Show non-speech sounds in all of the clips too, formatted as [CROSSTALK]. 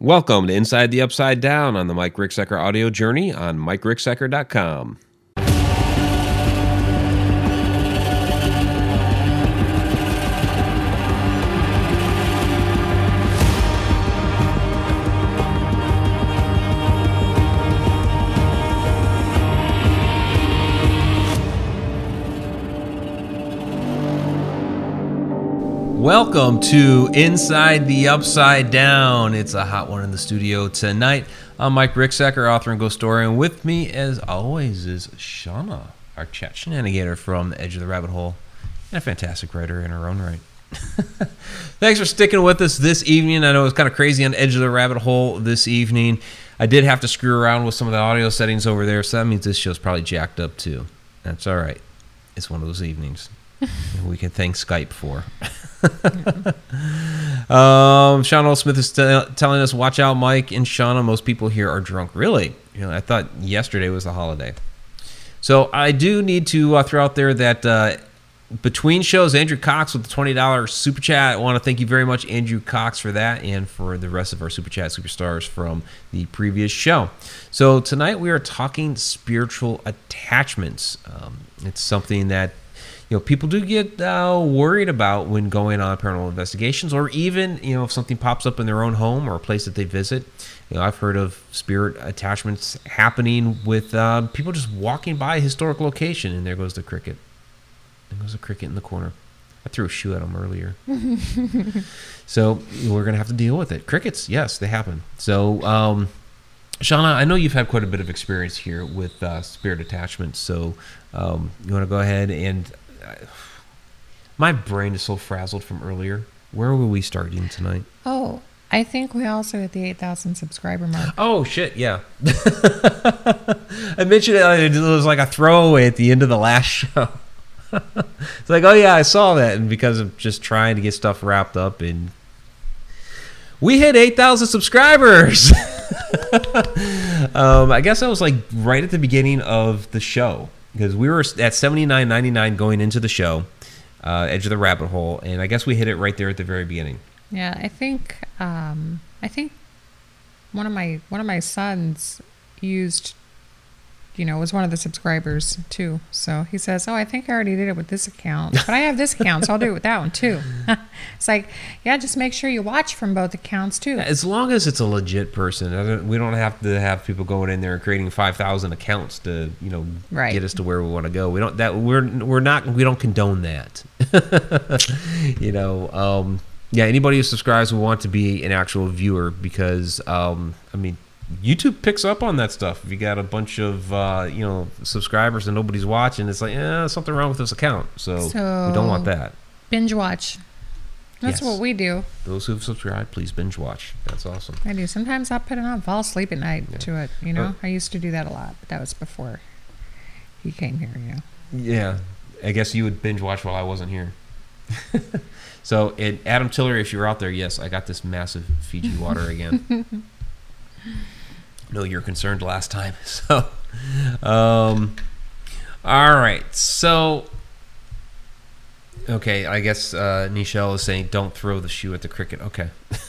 Welcome to Inside the Upside Down on the Mike Ricksecker audio journey on MikeRicksecker.com. Welcome to Inside the Upside Down. It's a hot one in the studio tonight. I'm Mike Ricksecker, author and ghost story, and with me, as always, is Shauna, our chat shenanigator from the Edge of the Rabbit Hole, and a fantastic writer in her own right. [LAUGHS] Thanks for sticking with us this evening. I know it was kind of crazy on Edge of the Rabbit Hole this evening. I did have to screw around with some of the audio settings over there, so that means this show's probably jacked up too. That's all right. It's one of those evenings we can thank Skype for. [LAUGHS] um, Shauna Smith is t- telling us, "Watch out, Mike and Shauna. Most people here are drunk. Really? You know, I thought yesterday was the holiday. So I do need to uh, throw out there that uh, between shows, Andrew Cox with the twenty dollars super chat. I want to thank you very much, Andrew Cox, for that, and for the rest of our super chat superstars from the previous show. So tonight we are talking spiritual attachments. Um, it's something that you know people do get uh, worried about when going on paranormal investigations or even you know if something pops up in their own home or a place that they visit. You know i've heard of spirit attachments happening with uh, people just walking by a historic location and there goes the cricket. There goes the cricket in the corner. I threw a shoe at him earlier. [LAUGHS] So we're gonna have to deal with it. Crickets yes they happen. So um, Shauna, I know you've had quite a bit of experience here with uh, spirit attachments, so um, you want to go ahead and my brain is so frazzled from earlier. Where were we starting tonight? Oh, I think we also hit the 8,000 subscriber mark. Oh, shit, yeah. [LAUGHS] I mentioned it, it was like a throwaway at the end of the last show. [LAUGHS] it's like, oh, yeah, I saw that. And because of just trying to get stuff wrapped up, and we hit 8,000 subscribers. [LAUGHS] um, I guess that was like right at the beginning of the show because we were at seventy nine ninety nine going into the show, uh, Edge of the Rabbit Hole, and I guess we hit it right there at the very beginning. Yeah, I think um, I think one of my one of my sons used you know, was one of the subscribers too. So he says, "Oh, I think I already did it with this account, but I have this account, so I'll do it with that one too." [LAUGHS] it's like, yeah, just make sure you watch from both accounts too. As long as it's a legit person, we don't have to have people going in there and creating five thousand accounts to, you know, right. get us to where we want to go. We don't that we're we're not we don't condone that. [LAUGHS] you know, um, yeah. Anybody who subscribes will want to be an actual viewer because, um, I mean YouTube picks up on that stuff. If you got a bunch of uh, you know subscribers and nobody's watching, it's like, eh, something wrong with this account. So, so we don't want that. Binge watch. That's yes. what we do. Those who've subscribed, please binge watch. That's awesome. I do. Sometimes I'll put it on, fall asleep at night yeah. to it. You know, uh, I used to do that a lot, but that was before he came here. You know. Yeah, I guess you would binge watch while I wasn't here. [LAUGHS] so, Adam Tiller, if you're out there, yes, I got this massive Fiji water again. [LAUGHS] know you're concerned last time. [LAUGHS] So, um, all right. So, okay, I guess uh, Nichelle is saying don't throw the shoe at the cricket. Okay. [LAUGHS]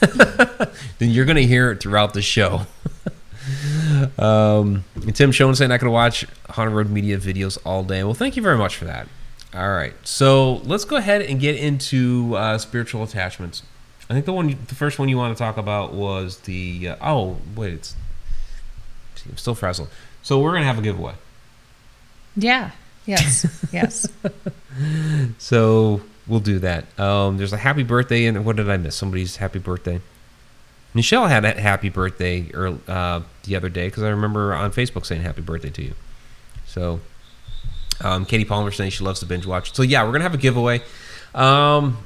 then you're to hear it throughout the show. [LAUGHS] um, Tim Schoen saying I could watch Haunted Road Media videos all day. Well, thank you very much for that. All right. So, let's go ahead and get into uh, spiritual attachments. I think the one, the first one you want to talk about was the. Uh, oh, wait, it's I'm still frazzled. So we're gonna have a giveaway. Yeah. Yes. [LAUGHS] yes. so we'll do that. Um, there's a happy birthday, and what did I miss? Somebody's happy birthday. Michelle had a happy birthday or, uh, the other day because I remember on Facebook saying happy birthday to you. So, um, Katie Palmer saying she loves to binge watch. So yeah, we're gonna have a giveaway. Um,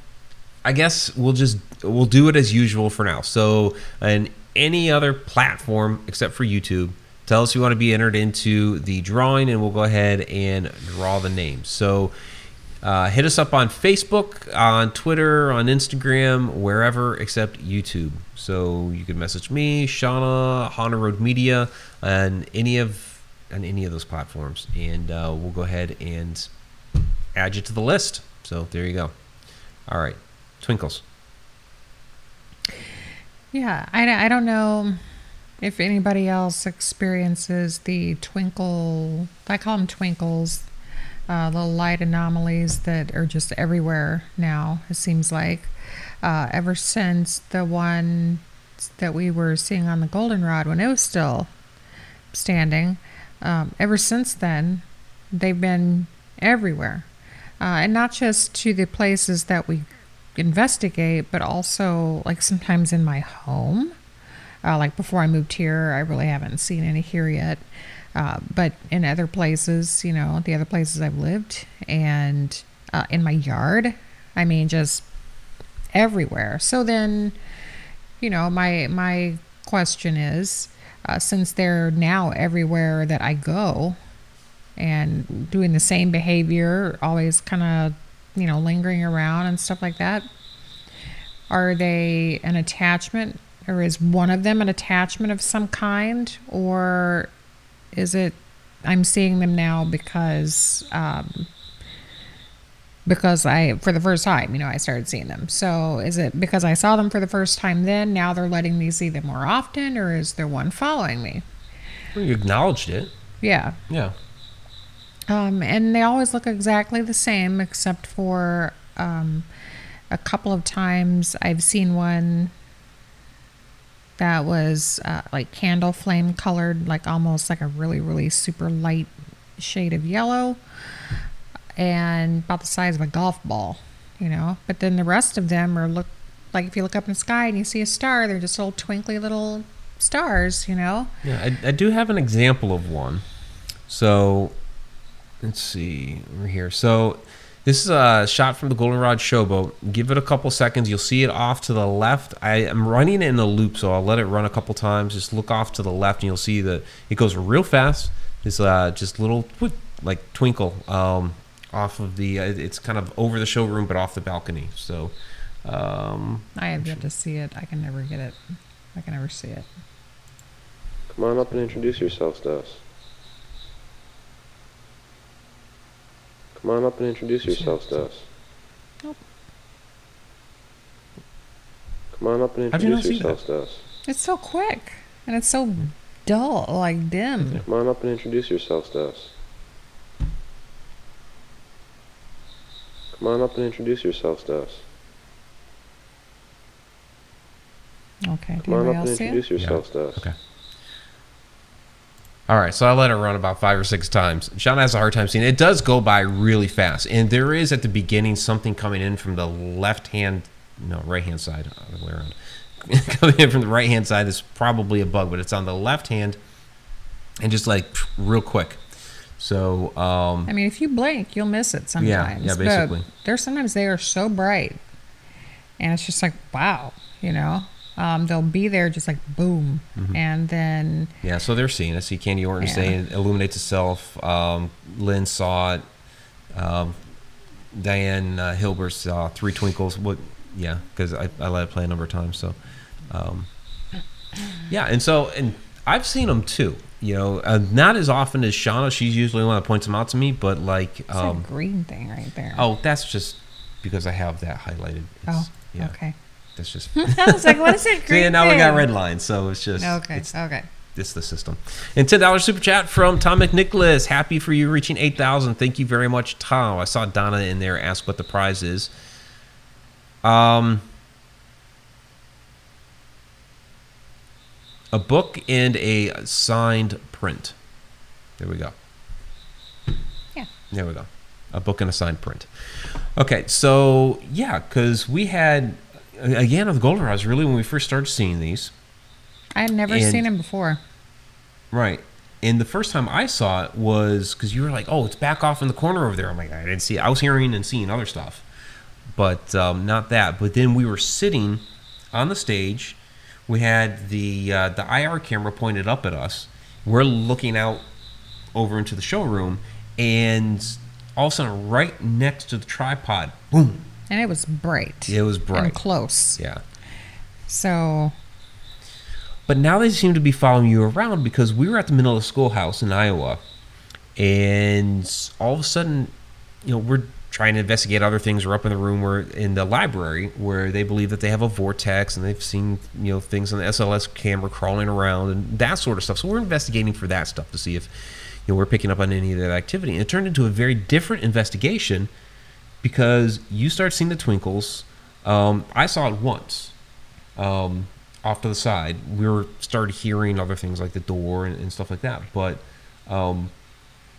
I guess we'll just we'll do it as usual for now. So, in any other platform except for YouTube, Tell us you want to be entered into the drawing, and we'll go ahead and draw the names. So uh, hit us up on Facebook, on Twitter, on Instagram, wherever except YouTube. So you can message me, Shauna, Haunted Road Media, and any of on any of those platforms, and uh, we'll go ahead and add you to the list. So there you go. All right, Twinkles. Yeah, I, I don't know if anybody else experiences the twinkle, I call them twinkles, uh, little light anomalies that are just everywhere now, it seems like. Uh, ever since the one that we were seeing on the goldenrod when it was still standing, um, ever since then, they've been everywhere. Uh, and not just to the places that we investigate, but also like sometimes in my home. Uh, like before I moved here, I really haven't seen any here yet. Uh, but in other places, you know, the other places I've lived and uh, in my yard, I mean, just everywhere. So then, you know, my my question is, uh, since they're now everywhere that I go, and doing the same behavior, always kind of, you know, lingering around and stuff like that, are they an attachment, or is one of them an attachment of some kind, or is it I'm seeing them now because um, because I for the first time, you know, I started seeing them. So is it because I saw them for the first time then, now they're letting me see them more often, or is there one following me? Well, you acknowledged it. Yeah. Yeah. Um, and they always look exactly the same, except for um, a couple of times I've seen one that was uh, like candle flame colored, like almost like a really, really super light shade of yellow, and about the size of a golf ball, you know. But then the rest of them are look like if you look up in the sky and you see a star, they're just little twinkly little stars, you know. Yeah, I, I do have an example of one. So, let's see over here. So, this is a shot from the Goldenrod Showboat. Give it a couple seconds. You'll see it off to the left. I am running it in a loop, so I'll let it run a couple times. Just look off to the left, and you'll see that it goes real fast. It's uh, just little like twinkle um, off of the. Uh, it's kind of over the showroom, but off the balcony. So. Um, I have yet to see it. I can never get it. I can never see it. Come on up and introduce yourselves to us. Come on up and introduce yourselves to us. Nope. Come on up and How'd you not introduce that? yourselves to us. It's so quick and it's so dull, like dim. Come on up and introduce yourselves to us. Come on up and introduce yourselves to us. Okay. Come on up and else see it? introduce yourselves to us. Okay. All right, so I let it run about five or six times. Sean has a hard time seeing it. It does go by really fast, and there is at the beginning something coming in from the left hand, no, right hand side, other way around. [LAUGHS] coming in from the right hand side is probably a bug, but it's on the left hand, and just like real quick. So um, I mean, if you blink, you'll miss it sometimes. Yeah, yeah, but basically. There's sometimes they are so bright, and it's just like wow, you know. Um, they'll be there just like boom, Mm-hmm. and then Yeah, so they're seeing it. See Candy Orton Yeah. saying illuminates itself. Um, Lynn saw it. Um, Diane uh, Hilbert saw three twinkles. What? Yeah, because I, I let it play a number of times. So, um, yeah, and so and I've seen them too. You know, uh, not as often as Shauna. She's usually the one that points them out to me. But like, it's um, green thing right there. oh, that's just because I have that highlighted. It's, Oh, yeah, okay. That's just. [LAUGHS] I was like, what is that [LAUGHS] See, green and now we got red lines, so it's just Okay, It's, okay. it's the system. And ten dollars super chat from Tom McNicholas. Happy for you reaching eight thousand. Thank you very much, Tom. I saw Donna in there ask what the prize is. Um, a book and a signed print. There we go. Yeah. There we go. A book and a signed print. Okay, so yeah, because we had again of the goldenrods really when we first started seeing these. I had never And- seen him before. Right. And the first time I saw it was because you were like, "Oh, it's back off in the corner over there." I'm like, I didn't see it. I was hearing and seeing other stuff, but um, not that. But then we were sitting on the stage. We had the uh, the IR camera pointed up at us. We're looking out over into the showroom, and all of a sudden, right next to the tripod, boom! And it was bright. It was bright. And close. Yeah. So, But now they seem to be following you around because we were at the middle of the schoolhouse in Iowa, and all of a sudden, you know, we're trying to investigate other things We're up in the room where in the library where they believe that they have a vortex and they've seen you know things on the SLS camera crawling around and that sort of stuff. So we're investigating for that stuff to see if you know we're picking up on any of that activity. And it turned into a very different investigation because you start seeing the twinkles. Um, I saw it once um, off to the side. We were started hearing other things like the door and, and stuff like that. But um,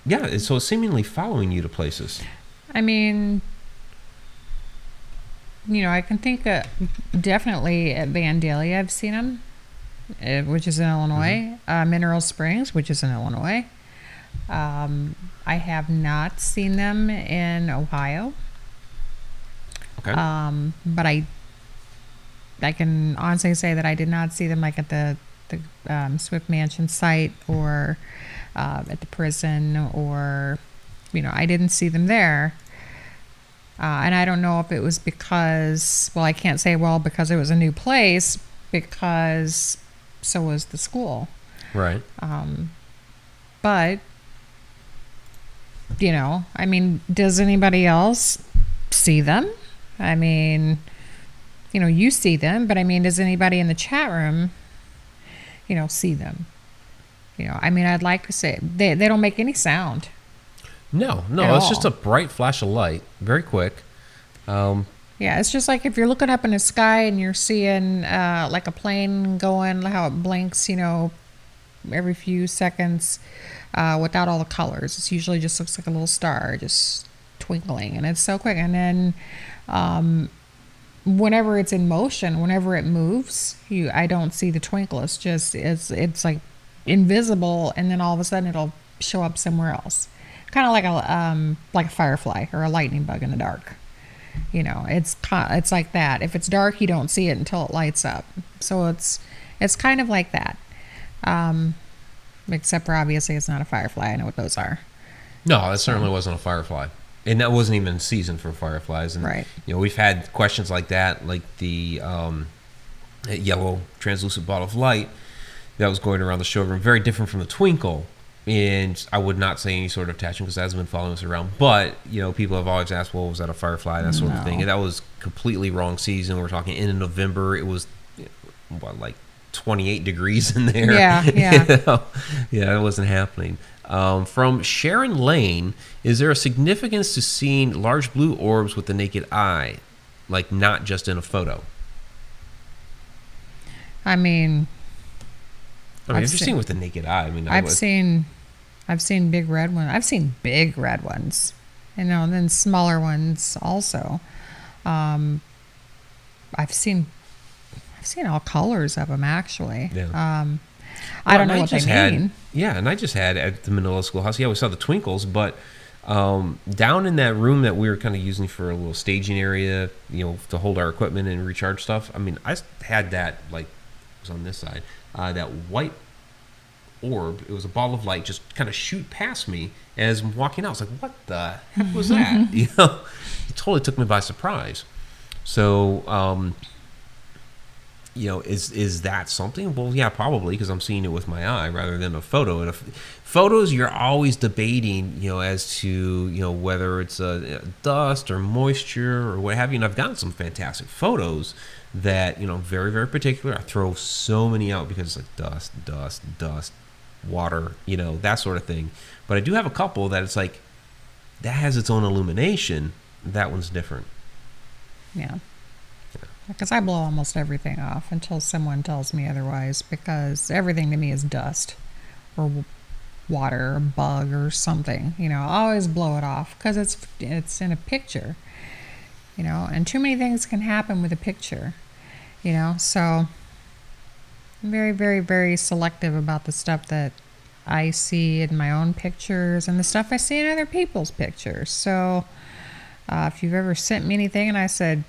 yeah, so it's seemingly following you to places. I mean, you know, I can think uh, definitely at Vandalia, I've seen them, uh, which is in Illinois. Uh, Mineral Springs, which is in Illinois. Um, I have not seen them in Ohio, Okay. um, but I, I can honestly say that I did not see them like at the the um, Swift Mansion site or uh, at the prison or, you know, I didn't see them there. Uh, and I don't know if it was because, well, I can't say, well, because it was a new place, because so was the school. right. Um, but, you know, I mean, does anybody else see them? I mean, you know, you see them, but I mean, does anybody in the chat room, you know, see them? You know, I mean, I'd like to say they, they don't make any sound. No, no, it's just a bright flash of light, very quick. Um, Yeah, it's just like if you're looking up in the sky and you're seeing uh, like a plane going, how it blinks, you know, every few seconds uh, without all the colors. It usually just looks like a little star just twinkling, and it's so quick. And then um, whenever it's in motion, whenever it moves, you I don't see the twinkle. It's just it's it's like invisible, and then all of a sudden it'll show up somewhere else, kind of like a um, like a firefly or a lightning bug in the dark. You know, it's it's like that. If it's dark, you don't see it until it lights up. So it's it's kind of like that. Um, except for obviously it's not a firefly. I know what those are. no, that certainly wasn't a firefly, and that wasn't even season for fireflies. And Right. you know, we've had questions like that, like the um, yellow translucent ball of light that was going around the showroom, very different from the twinkle. And I would not say any sort of attachment because that hasn't been following us around. But you know, people have always asked, "Well, was that a firefly?" That sort of thing. And that was completely wrong season. We're talking in November. It was what like 28 degrees in there. Yeah, [LAUGHS] yeah. You know? yeah, that wasn't happening. Um, from Sharon Lane, is there a significance to seeing large blue orbs with the naked eye, like not just in a photo? I mean, I mean, I've you're seen- with the naked eye, I mean, I I've seen, I've seen big red ones. I've seen big red ones, you know, and then smaller ones also. Um, I've seen, I've seen all colors of them actually. Yeah. Um, I Well, don't know and what they had, mean. Yeah, and I just had at the Manila Schoolhouse. Yeah, we saw the twinkles, but um, down in that room that we were kind of using for a little staging area, you know, to hold our equipment and recharge stuff. I mean, I had that like it was on this side, uh, that white orb. It was a ball of light just kind of shoot past me as I'm walking out. I was like, "What the heck was that?" [LAUGHS] you know, it totally took me by surprise. So. Um, you know, is is that something? Well, yeah, probably because I'm seeing it with my eye rather than a photo. And if, photos, you're always debating, you know, as to you know whether it's uh, dust or moisture or what have you. And I've gotten some fantastic photos that you know very very particular. I throw so many out because it's like dust, dust, dust, water, you know, that sort of thing. But I do have a couple that it's like that has its own illumination. That one's different. Yeah. Because I blow almost everything off until someone tells me otherwise, because everything to me is dust or water or bug or something. You know, I always blow it off because it's it's in a picture. You know, and too many things can happen with a picture. You know, so I'm very, very, very selective about the stuff that I see in my own pictures and the stuff I see in other people's pictures. So uh, if you've ever sent me anything and I said,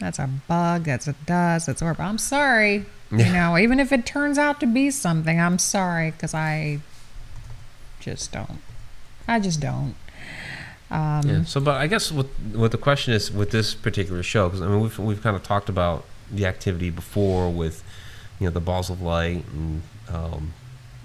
that's a bug, that's a dust, that's orb. I'm sorry. You know, even if it turns out to be something, I'm sorry because I just don't. I just don't. Um, Yeah. So, but I guess what what the question is with this particular show, because I mean we've we've kind of talked about the activity before with, you know, the balls of light and um,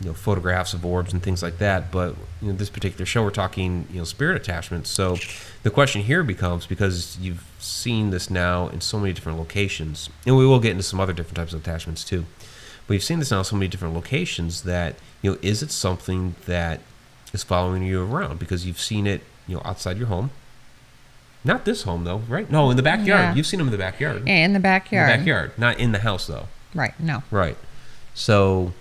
you know photographs of orbs and things like that. But you know, this particular show, we're talking you know spirit attachments. So the question here becomes because you've seen this now in so many different locations, and we will get into some other different types of attachments too. But you've seen this now in so many different locations that you know is it something that is following you around because you've seen it you know outside your home. Not this home though, right? No, in the backyard. Yeah. You've seen them in the backyard. in the backyard. In the backyard, not in the house though. Right. No. Right. So,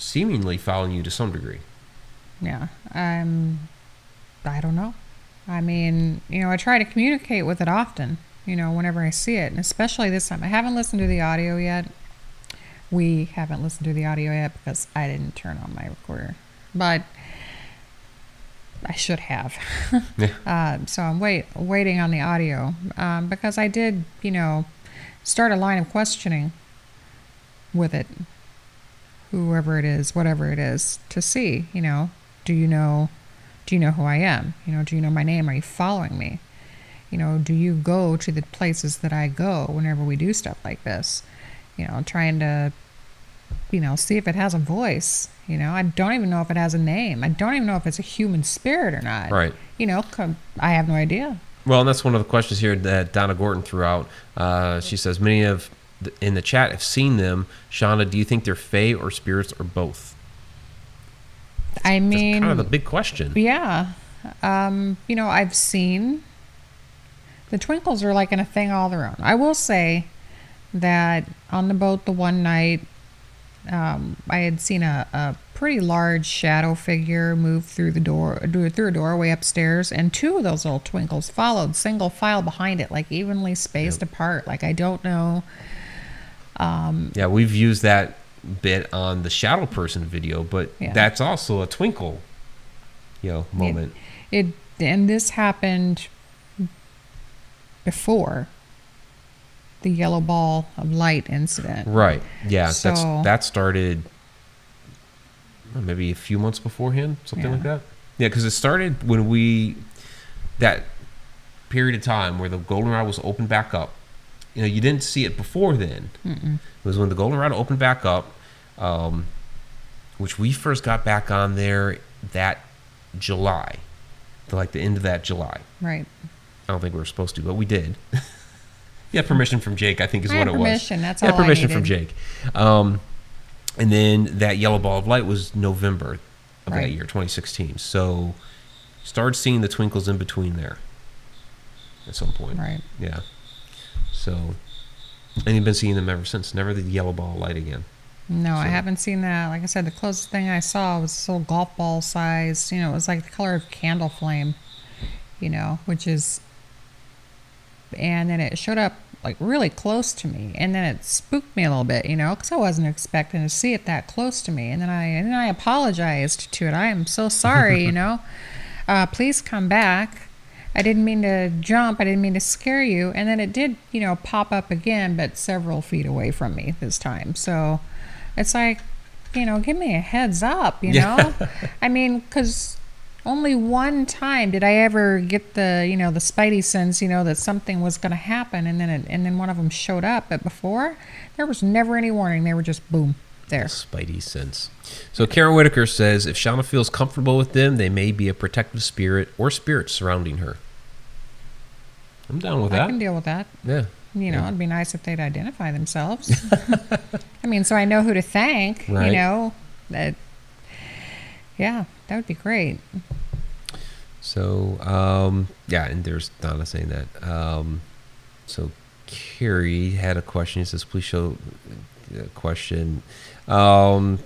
seemingly following you to some degree. Yeah. Um, I don't know. I mean, you know, I try to communicate with it often, you know, whenever I see it, and especially this time. I haven't listened to the audio yet. We haven't listened to the audio yet because I didn't turn on my recorder, but I should have. [LAUGHS] Yeah. uh, so I'm wait waiting on the audio um, because I did, you know, start a line of questioning with it, whoever it is, whatever it is, to see, you know, do you know, do you know who I am? You know, do you know my name? Are you following me? You know, do you go to the places that I go whenever we do stuff like this? You know, trying to, you know, see if it has a voice. You know, I don't even know if it has a name. I don't even know if it's a human spirit or not. Right. You know, I have no idea. Well, and that's one of the questions here that Donna Gorton threw out. Uh, she says many of in the chat have seen them. Shauna, do you think they're fae or spirits or both? I That's mean, kind of the big question. Yeah. Um, you know, I've seen the twinkles are like in a thing all their own. I will say that on the boat the one night, um, I had seen a, a pretty large shadow figure move through the door through a doorway upstairs, and two of those little twinkles followed single file behind it, like evenly spaced apart. Like I don't know. Yeah, we've used that bit on the shadow person video, but Yeah. that's also a twinkle, you know, moment. It and this happened before the yellow ball of light incident. Right. Yeah. So- that's that started uh, maybe a few months beforehand, something Yeah. like that. Yeah, because it started when we that period of time where the golden goldenrod was opened back up. You know, you didn't see it before then. Mm-mm. It was when the goldenrod opened back up, um, which we first got back on there that July, like the end of that July. Right. I don't think we were supposed to, but we did. [LAUGHS] yeah, permission from Jake, I think is I what it was. permission, that's yeah, all I permission from. Jake. Um, and then that yellow ball of light was November of that year, 2016. So started seeing the twinkles in between there at some point. Right. Yeah. So, and you've been seeing them ever since. Never the yellow ball light again. No, I haven't seen that. Like I said, the closest thing I saw was this little golf ball size. You know, it was like the color of candle flame. You know, which is, and then it showed up like really close to me, and then it spooked me a little bit. You know, because I wasn't expecting to see it that close to me, and then I and then I apologized to it. I am so sorry. you [LAUGHS] know, uh, please come back. I didn't mean to jump. I didn't mean to scare you. And then it did, you know, pop up again, but several feet away from me this time. So it's like, you know, give me a heads up, you know? I mean, because only one time did I ever get the, you know, the spidey sense, you know, that something was going to happen. And then, it, and then one of them showed up. But before, there was never any warning. They were just boom, there. Spidey sense. So Karen Whitaker says if Shauna feels comfortable with them, they may be a protective spirit or spirits surrounding her. I'm down with I that. I can deal with that. yeah. You know, Yeah. it'd be nice if they'd identify themselves. [LAUGHS] I mean, so I know who to thank. Right. You know, that. Yeah, that would be great. So, um, yeah, and there's Donna saying that. Um, so, Carrie had a question. He says, please show a question. Um,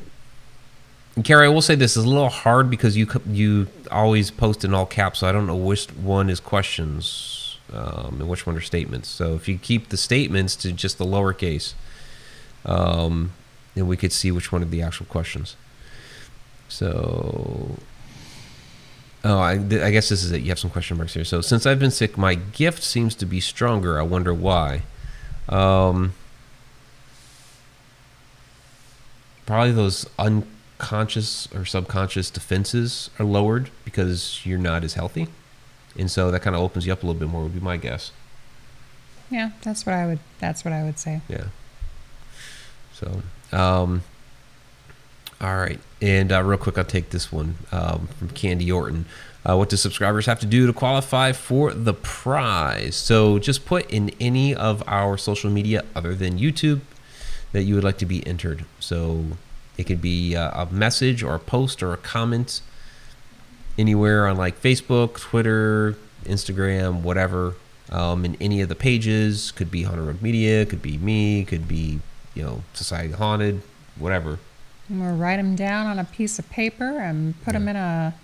Carrie, I will say this is a little hard because you you always post in all caps, so I don't know which one is questions um, and which one are statements. So, if you keep the statements to just the lowercase, um, then we could see which one of the actual questions. So, Oh, I, th- I guess this is it. You have some question marks here. So, since I've been sick, my gift seems to be stronger. I wonder why. Um, probably those unconscious or subconscious defenses are lowered because you're not as healthy, and so that kind of opens you up a little bit more. Would be my guess. Yeah, that's what I would. That's what I would say. Yeah. So, um, All right. And uh, real quick, I'll take this one um, from Candy Orton. Uh, what do subscribers have to do to qualify for the prize? So just put in any of our social media other than YouTube that you would like to be entered. So it could be uh, a message or a post or a comment anywhere on like Facebook, Twitter, Instagram, whatever. Um, in any of the pages, could be Haunted Road Media, could be me, could be you know Society Haunted, whatever. And we'll write them down on a piece of paper and put them in a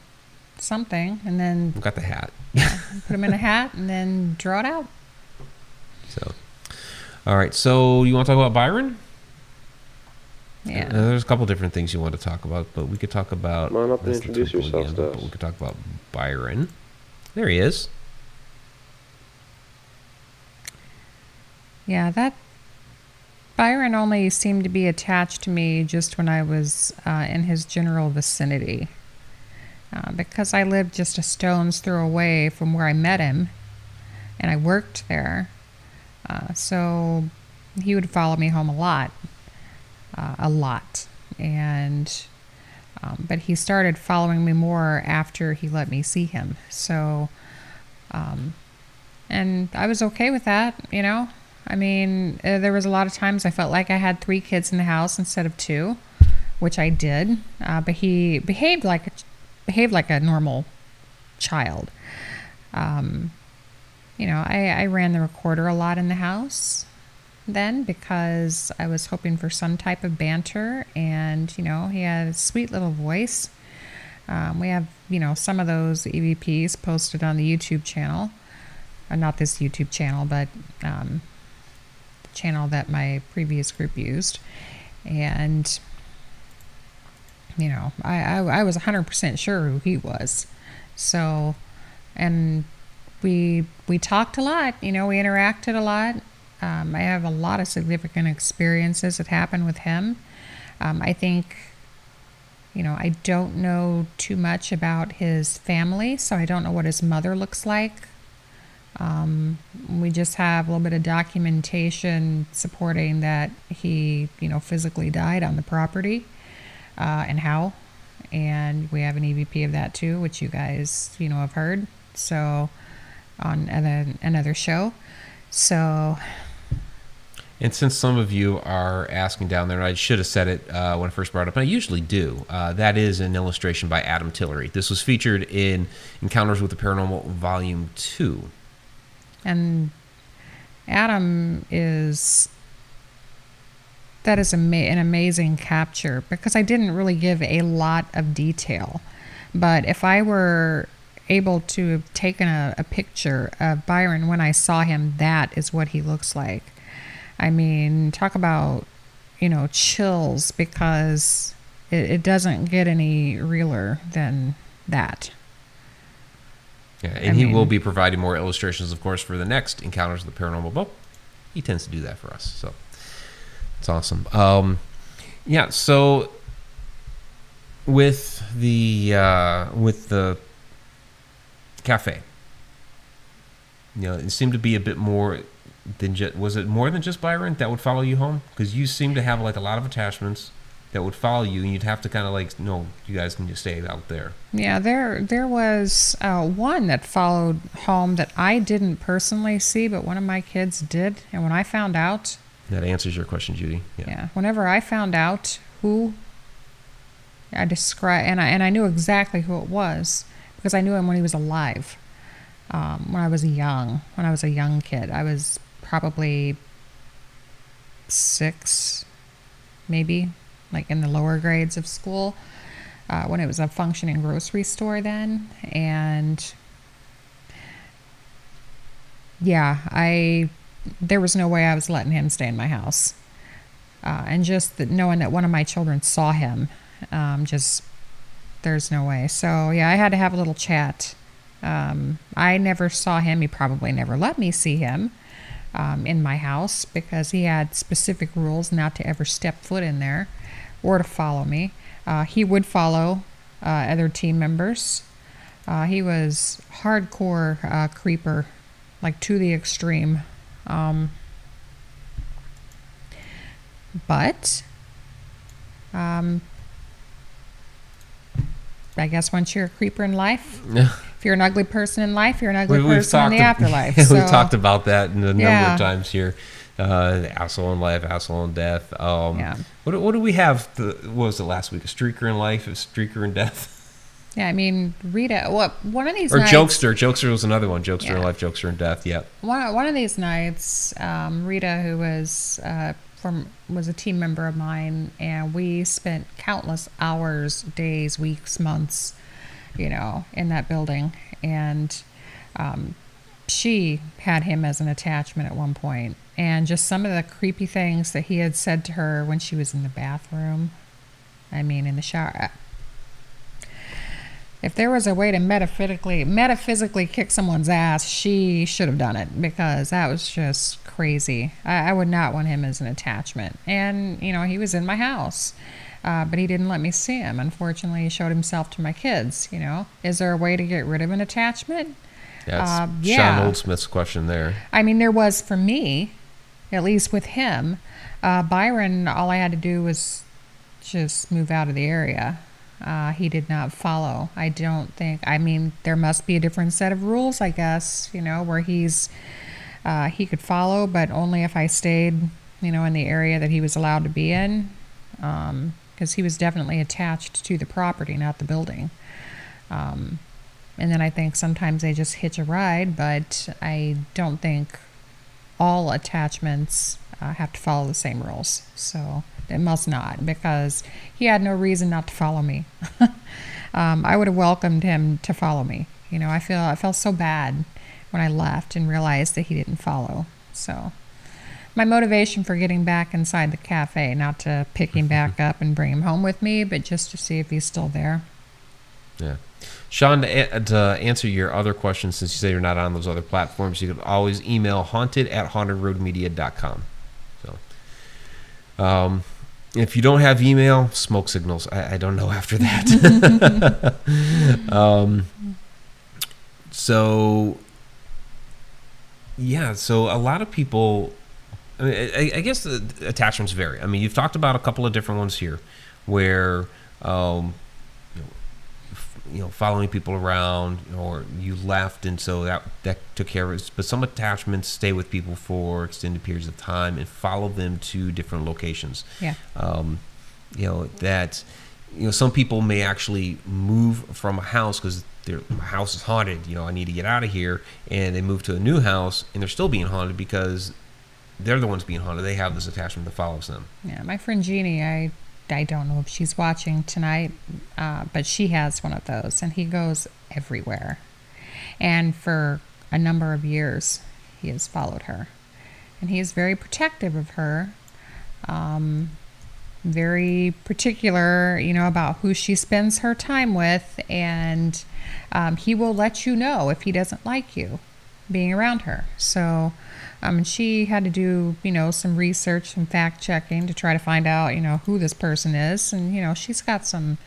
something, and then I've got the hat. put them in a hat, and then draw it out. So, all right. So you want to talk about Byron? Yeah. Uh, there's a couple different things you want to talk about, but we could talk about. Come on up and that's introduce typical yourself to gambit, but us. We could talk about Byron. There he is. Yeah, that Byron only seemed to be attached to me just when I was uh, in his general vicinity. Uh, because I lived just a stone's throw away from where I met him, and I worked there. Uh, so he would follow me home a lot, uh, a lot, and um, but he started following me more after he let me see him. So, um, and I was okay with that, you know. I mean, uh, there was a lot of times I felt like I had three kids in the house instead of two, which I did. Uh, but he behaved like behaved like a normal child. Um, you know, I, I ran the recorder a lot in the house then because I was hoping for some type of banter, and you know, he had a sweet little voice. Um, we have, you know, some of those EVPs posted on the YouTube channel. Uh, not this YouTube channel, but um, the channel that my previous group used. And, you know, I, I, I was 100% sure who he was. So, and we we talked a lot, you know, we interacted a lot. Um, I have a lot of significant experiences that happened with him. Um, I think you know, I don't know too much about his family, so I don't know what his mother looks like. Um, we just have a little bit of documentation supporting that he, you know, physically died on the property uh, and how. And we have an EVP of that too, which you guys, you know, have heard. So on another, another show. So And since some of you are asking down there, I should have said it uh, when I first brought it up, I usually do, uh, that is an illustration by Adam Tillery. This was featured in Encounters with the Paranormal Volume 2. and Adam is that is ama- an amazing capture because I didn't really give a lot of detail. But if I were able to have taken a, a picture of Byron when I saw him, that is what he looks like. I mean, talk about, you know, chills because it, it doesn't get any realer than that. Yeah, and he mean- will be providing more illustrations, of course, for the next Encounters with the Paranormal book. He tends to do that for us, so it's awesome. Um, yeah, so with the uh, with the cafe, you know, it seemed to be a bit more than just. Was it more than just Byron that would follow you home? Because you seem to have like a lot of attachments that would follow you, and you'd have to kind of like, no, you guys can just stay out there. Yeah, there there was uh, one that followed home that I didn't personally see, but one of my kids did. And when I found out, That answers your question, Judy. yeah, whenever I found out who I described, and I and I knew exactly who it was because I knew him when he was alive. Um, when I was young, when I was a young kid, I was probably six, maybe, like in the lower grades of school uh, when it was a functioning grocery store then. And yeah i there was no way i was letting him stay in my house. Uh, and just that knowing that one of my children saw him um, just there's no way. So yeah i had to have a little chat. Um, i never saw him. He probably never let me see him um, in my house because he had specific rules not to ever step foot in there or to follow me. Uh, he would follow uh, other team members. Uh, he was hardcore uh, creeper, like to the extreme. Um, but um, I guess once you're a creeper in life. If you're an ugly person in life, you're an ugly We- person in the afterlife. [LAUGHS] we've talked about that a number Yeah. of times here. Uh, asshole in life, asshole in death. Um, Yeah. What, do- what do we have? The, what was it last week? A streaker in life, a streaker in death, [LAUGHS] yeah, I mean, Rita. What one of these or nights, jokester? Jokester was another one. Jokester in life, jokester in death. Yeah. one, one of these nights, um, Rita, who was uh, from was a team member of mine, and we spent countless hours, days, weeks, months, you know, in that building, and um, she had him as an attachment at one point, and just some of the creepy things that he had said to her when she was in the bathroom. I mean, in the shower. If there was a way to metaphysically metaphysically kick someone's ass, she should have done it because that was just crazy. I, I would not want him as an attachment. And you know, he was in my house, uh, but he didn't let me see him. Unfortunately, he showed himself to my kids. You know, is there a way to get rid of an attachment? Yeah. It's Uh, Sean. Oldsmith's question there. I mean, there was for me, at least with him. Uh, Byron, all I had to do was just move out of the area. Uh, he did not follow. I don't think. I mean, there must be a different set of rules, I guess. You know, where he's uh, he could follow, but only if I stayed, you know, in the area that he was allowed to be in, because he was definitely attached to the property, not the building. Um, and then I think sometimes they just hitch a ride, but I don't think all attachments uh, have to follow the same rules. So it must not, because he had no reason not to follow me. [LAUGHS] um, I would have welcomed him to follow me. You know, I feel I felt so bad when I left and realized that he didn't follow. So my motivation for getting back inside the cafe, not to pick him back [LAUGHS] up and bring him home with me, but just to see if he's still there. Yeah. Sean, to, a- to answer your other questions, since you say you're not on those other platforms, you can always email haunted at hauntedroadmedia.com. So, um, if you don't have email, smoke signals. I, I don't know after that. [LAUGHS] um, so, yeah, so a lot of people, I, mean, I, I guess the attachments vary. I mean, you've talked about a couple of different ones here where, um, you know, following people around, or you left, and so that that took care of it. But some attachments stay with people for extended periods of time and follow them to different locations. Yeah. Um, you know that you know some people may actually move from a house because their house is haunted. You know, I need to get out of here, and they move to a new house, and they're still being haunted because they're the ones being haunted. They have this attachment that follows them. Yeah, my friend Jeannie, I I don't know if she's watching tonight, uh, but she has one of those, and he goes everywhere. And for a number of years, he has followed her, and he is very protective of her. Um, very particular, you know, about who she spends her time with, and um, he will let you know if he doesn't like you being around her. So, um, and she had to do, you know, some research, some fact checking to try to find out, you know, who this person is, and you know, she's got some,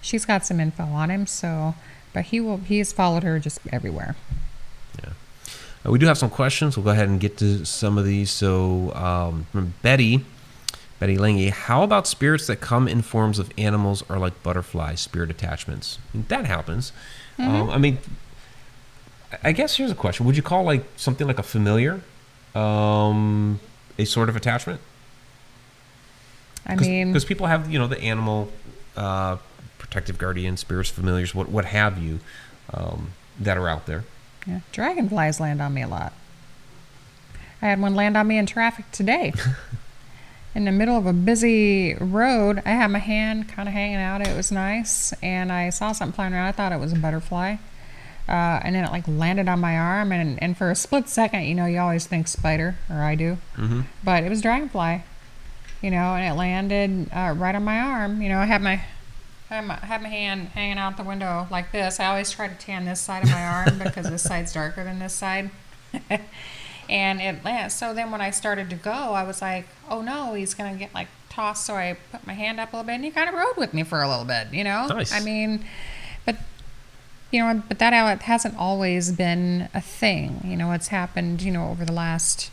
she's got some info on him. So, but he will, he has followed her just everywhere. Uh, we do have some questions. We'll go ahead and get to some of these. So, um, from Betty, Betty Lange, how about spirits that come in forms of animals or like butterfly spirit attachments? I mean, that happens. Um, I mean, I guess here's a question: Would you call like something like a familiar um, a sort of attachment? I mean, because people have you know the animal uh, protective guardian spirits, familiars, what what have you, um, that are out there. Yeah, dragonflies land on me a lot. I had one land on me in traffic today. [LAUGHS] in the middle of a busy road, I had my hand kind of hanging out. It was nice, and I saw something flying around. I thought it was a butterfly, uh, and then it like landed on my arm. And and for a split second, you know, you always think spider, or I do, Mm-hmm. but it was dragonfly. You know, and it landed uh, right on my arm. You know, I had my I had my, had my hand hanging out the window like this. I always try to tan this side of my arm [LAUGHS] because this side's darker than this side. [LAUGHS] and it lands. So then when I started to go, I was like, oh no, he's going to get like tossed. So I put my hand up a little bit and he kind of rode with me for a little bit, you know? Nice. I mean, you know, but that out- hasn't always been a thing. You know, it's happened, you know, over the last,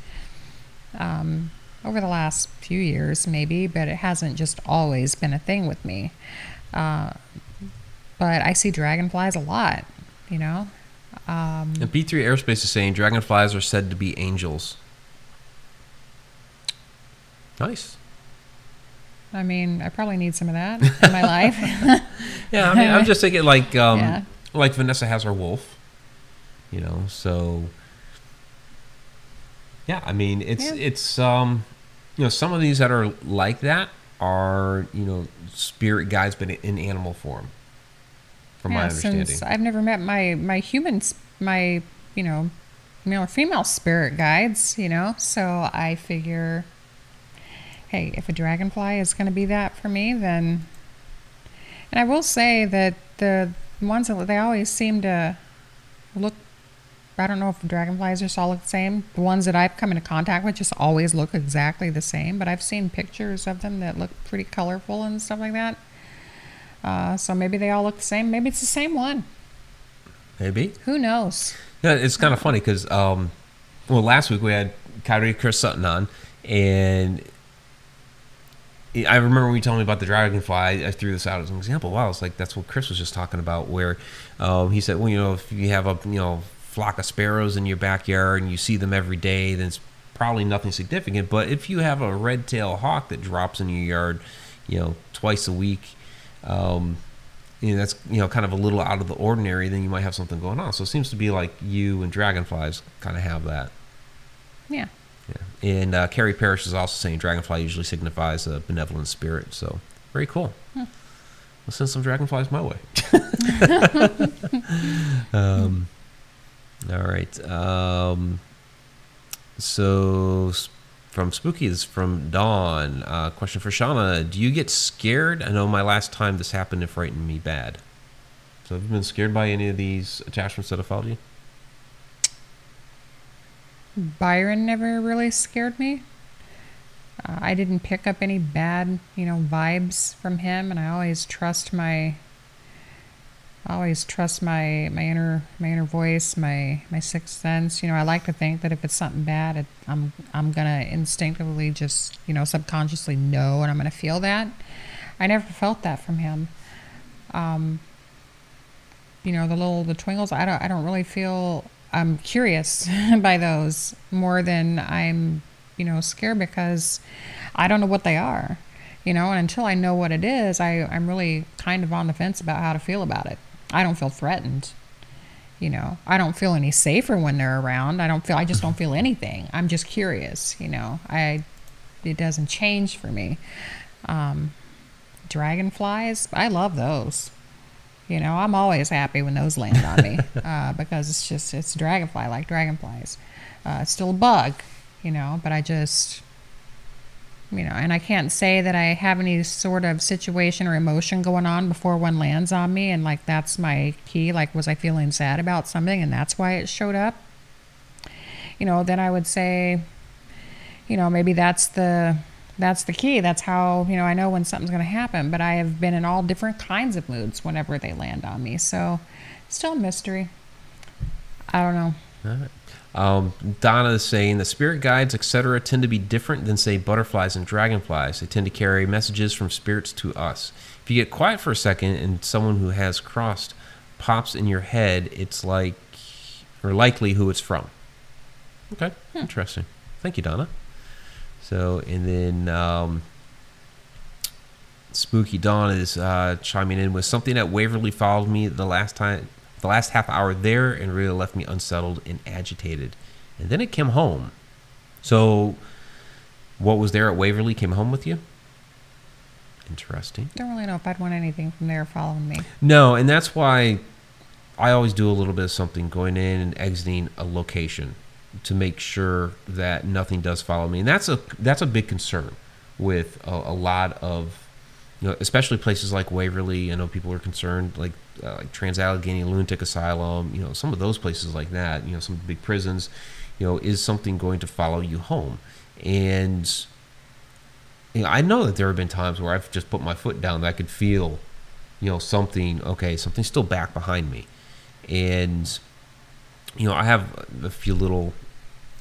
um, over the last few years maybe, but it hasn't just always been a thing with me. Uh, but I see dragonflies a lot. You know, um, And B3 Aerospace is saying dragonflies are said to be angels. Nice. I mean, I probably need some of that in my life. [LAUGHS] Yeah, I mean, I'm just thinking like [LAUGHS] um, Yeah. Like Vanessa has her wolf, you know. So yeah, I mean, it's Yeah. it's um, you know, some of these that are like that are you know spirit guides, but in animal form, from my understanding. since I've never met my my humans, my you know, male or female spirit guides. You know, so I figure, hey, if a dragonfly is going to be that for me, then. And I will say that the ones that they always seem to look. I don't know if dragonflies just all look the same. The ones that I've come into contact with just always look exactly the same. But I've seen pictures of them that look pretty colorful and stuff like that. Uh, so maybe they all look the same. Maybe it's the same one. Maybe. Who knows? Yeah, it's kind of funny because, um, well, last week we had Kyrie Chris Sutton on, and I remember when you told me about the dragonfly. I threw this out as an example. Wow, it's like that's what Chris was just talking about. Where um, he said, well, you know, if you have a you know flock of sparrows in your backyard and you see them every day, then it's probably nothing significant. But if you have a red-tailed hawk that drops in your yard, you know, twice a week. Um, you know, that's you know kind of a little out of the ordinary, then you might have something going on. So it seems to be like you and dragonflies kind of have that. Yeah. Yeah. And uh, Carrie Parrish is also saying dragonfly usually signifies a benevolent spirit. So very cool. Hmm. We'll send some dragonflies my way. [LAUGHS] [LAUGHS] um, all right. Um, so from Spooky is from Dawn. Uh, question for Shauna: Do you get scared? I know my last time this happened, it frightened me bad. So have you been scared by any of these attachments that have followed you? Byron never really scared me. Uh, I didn't pick up any bad, you know, vibes from him, and I always trust my. Always trust my my inner my inner voice, my my sixth sense. You know, I like to think that if it's something bad, it, I'm I'm gonna instinctively just you know subconsciously know, and I'm gonna feel that. I never felt that from him. Um, you know, the little the twinkles. I don't I don't really feel. I'm curious [LAUGHS] by those more than I'm, you know, scared because I don't know what they are. You know, and until I know what it is, I, I'm really kind of on the fence about how to feel about it. I don't feel threatened. You know, I don't feel any safer when they're around. I don't feel, I just don't feel anything. I'm just curious, you know. I, it doesn't change for me. Um, dragonflies, I love those. You know, I'm always happy when those land on me [LAUGHS] uh, because it's just it's dragonfly like dragonflies. Uh, it's still a bug, you know, but I just you know, and I can't say that I have any sort of situation or emotion going on before one lands on me, and like that's my key. Like, was I feeling sad about something, and that's why it showed up? You know, then I would say, you know, maybe that's the that's the key. That's how, you know, I know when something's going to happen, but I have been in all different kinds of moods whenever they land on me. So, still a mystery. I don't know. All right. Um, Donna is saying the spirit guides, etc., tend to be different than, say, butterflies and dragonflies. They tend to carry messages from spirits to us. If you get quiet for a second and someone who has crossed pops in your head, it's like, or likely who it's from. Okay, interesting. Thank you, Donna. So, and then um, Spooky Dawn is uh, chiming in with something that Waverly followed me the last time, the last half hour there, and really left me unsettled and agitated. And then it came home. So, what was there at Waverly came home with you? Interesting. Don't really know if I'd want anything from there following me. No, and that's why I always do a little bit of something going in and exiting a location to make sure that nothing does follow me. And that's a that's a big concern with a, a lot of you know, especially places like Waverly. I know people are concerned, like uh, like Trans Allegheny Lunatic Asylum. You know, some of those places like that. You know, some big prisons. You know, is something going to follow you home? And you know, I know that there have been times where I've just put my foot down that I could feel, you know, something. Okay, something's still back behind me, and you know, I have a few little.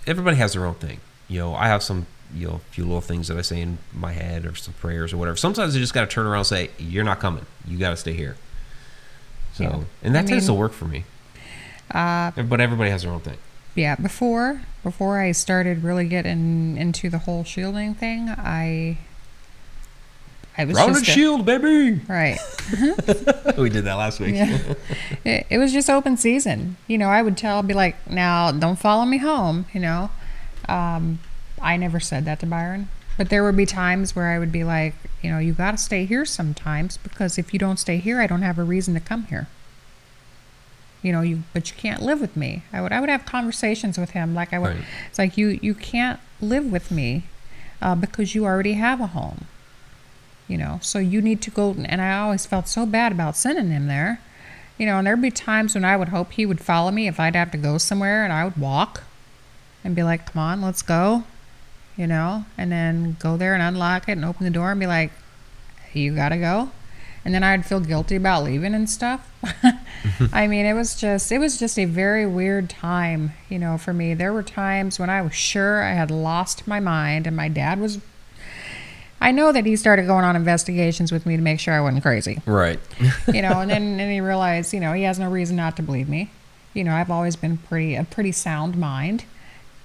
Everybody has their own thing. You know, I have some, you know, a few little things that I say in my head or some prayers or whatever. Sometimes I just got to turn around and say, "You're not coming. You got to stay here." So, Yeah. and that I tends to work for me. Uh, But everybody has their own thing. yeah, before before I started really getting into the whole shielding thing, I I was Rounded shield, baby. right. [LAUGHS] we did that last week. Yeah. it, it was just open season. You know, I would tell, be like, now don't follow me home. You know, um, I never said that to Byron, but there would be times where I would be like, you know, you got to stay here sometimes because if you don't stay here, I don't have a reason to come here. You know, you but you can't live with me. I would I would have conversations with him like I would. Right. It's like you you can't live with me uh, because you already have a home. You know, so you need to go. And I always felt so bad about sending him there. You know, and there'd be times when I would hope he would follow me if I'd have to go somewhere, and I would walk and be like, "Come on, let's go," you know, and then go there and unlock it and open the door and be like, "You gotta go," and then I'd feel guilty about leaving and stuff. [LAUGHS] I mean, it was just it was just a very weird time, you know, for me. There were times when I was sure I had lost my mind, and my dad was. I know that he started going on investigations with me to make sure I wasn't crazy Right. you know, and then [LAUGHS] and he realized, you know, he has no reason not to believe me. You know, I've always been pretty a pretty sound mind,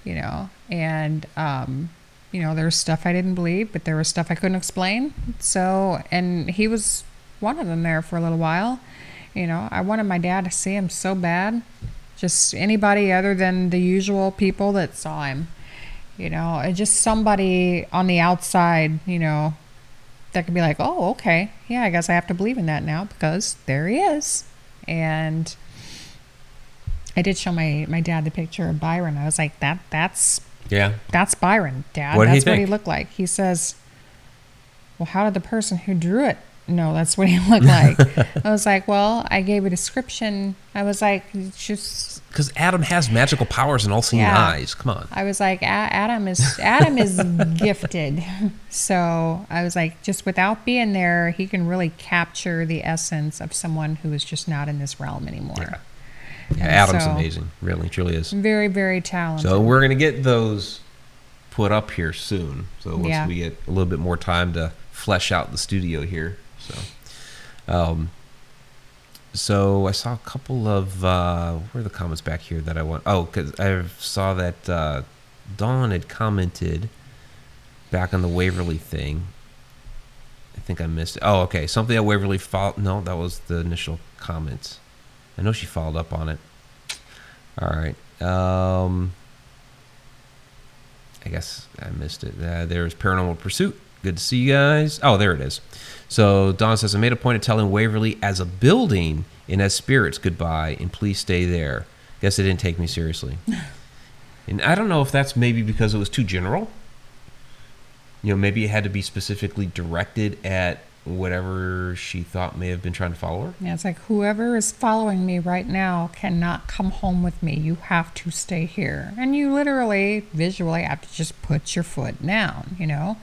you know, and um, you know, there's stuff I didn't believe, but there was stuff I couldn't explain. So, and he was one of them there for a little while. You know, I wanted my dad to see him so bad. Just anybody other than the usual people that saw him. You know, and just somebody on the outside, you know, that could be like, oh, okay, yeah, I guess I have to believe in that now because there he is. And I did show my my dad the picture of Byron. I was like, that that's Yeah. that's Byron, Dad. What did he that's what he looked like. He says, well, how did the person who drew it know that's what he [LAUGHS] looked like? [LAUGHS] I was like, well, I gave a description. I was like, just Because Adam has magical powers and all-seeing Yeah. eyes. Come on. I was like, "A- Adam is Adam is [LAUGHS] gifted. So I was like, just without being there, he can really capture the essence of someone who is just not in this realm anymore. Yeah. Yeah, Adam's so- amazing. Really, truly is. Very, very talented. So we're gonna get those put up here soon. So once Yeah. we get a little bit more time to flesh out the studio here. So, um, so I saw a couple of uh, where are the comments back here that I want. Oh, because I saw that uh, Dawn had commented back on the Waverly thing. I think I missed it. Oh, okay. Something that Waverly followed. No, that was the initial comments. I know she followed up on it. All right. Um, I guess I missed it. Uh, there's Paranormal Pursuit. Good to see you guys. Oh, there it is. So Dawn says, I made a point of telling Waverly as a building and as spirits goodbye and please stay there. Guess they didn't take me seriously. [LAUGHS] and I don't know if that's maybe because it was too general. You know, maybe it had to be specifically directed at whatever she thought may have been trying to follow her. Yeah, it's like whoever is following me right now cannot come home with me. You have to stay here. And you literally, visually, have to just put your foot down, you know?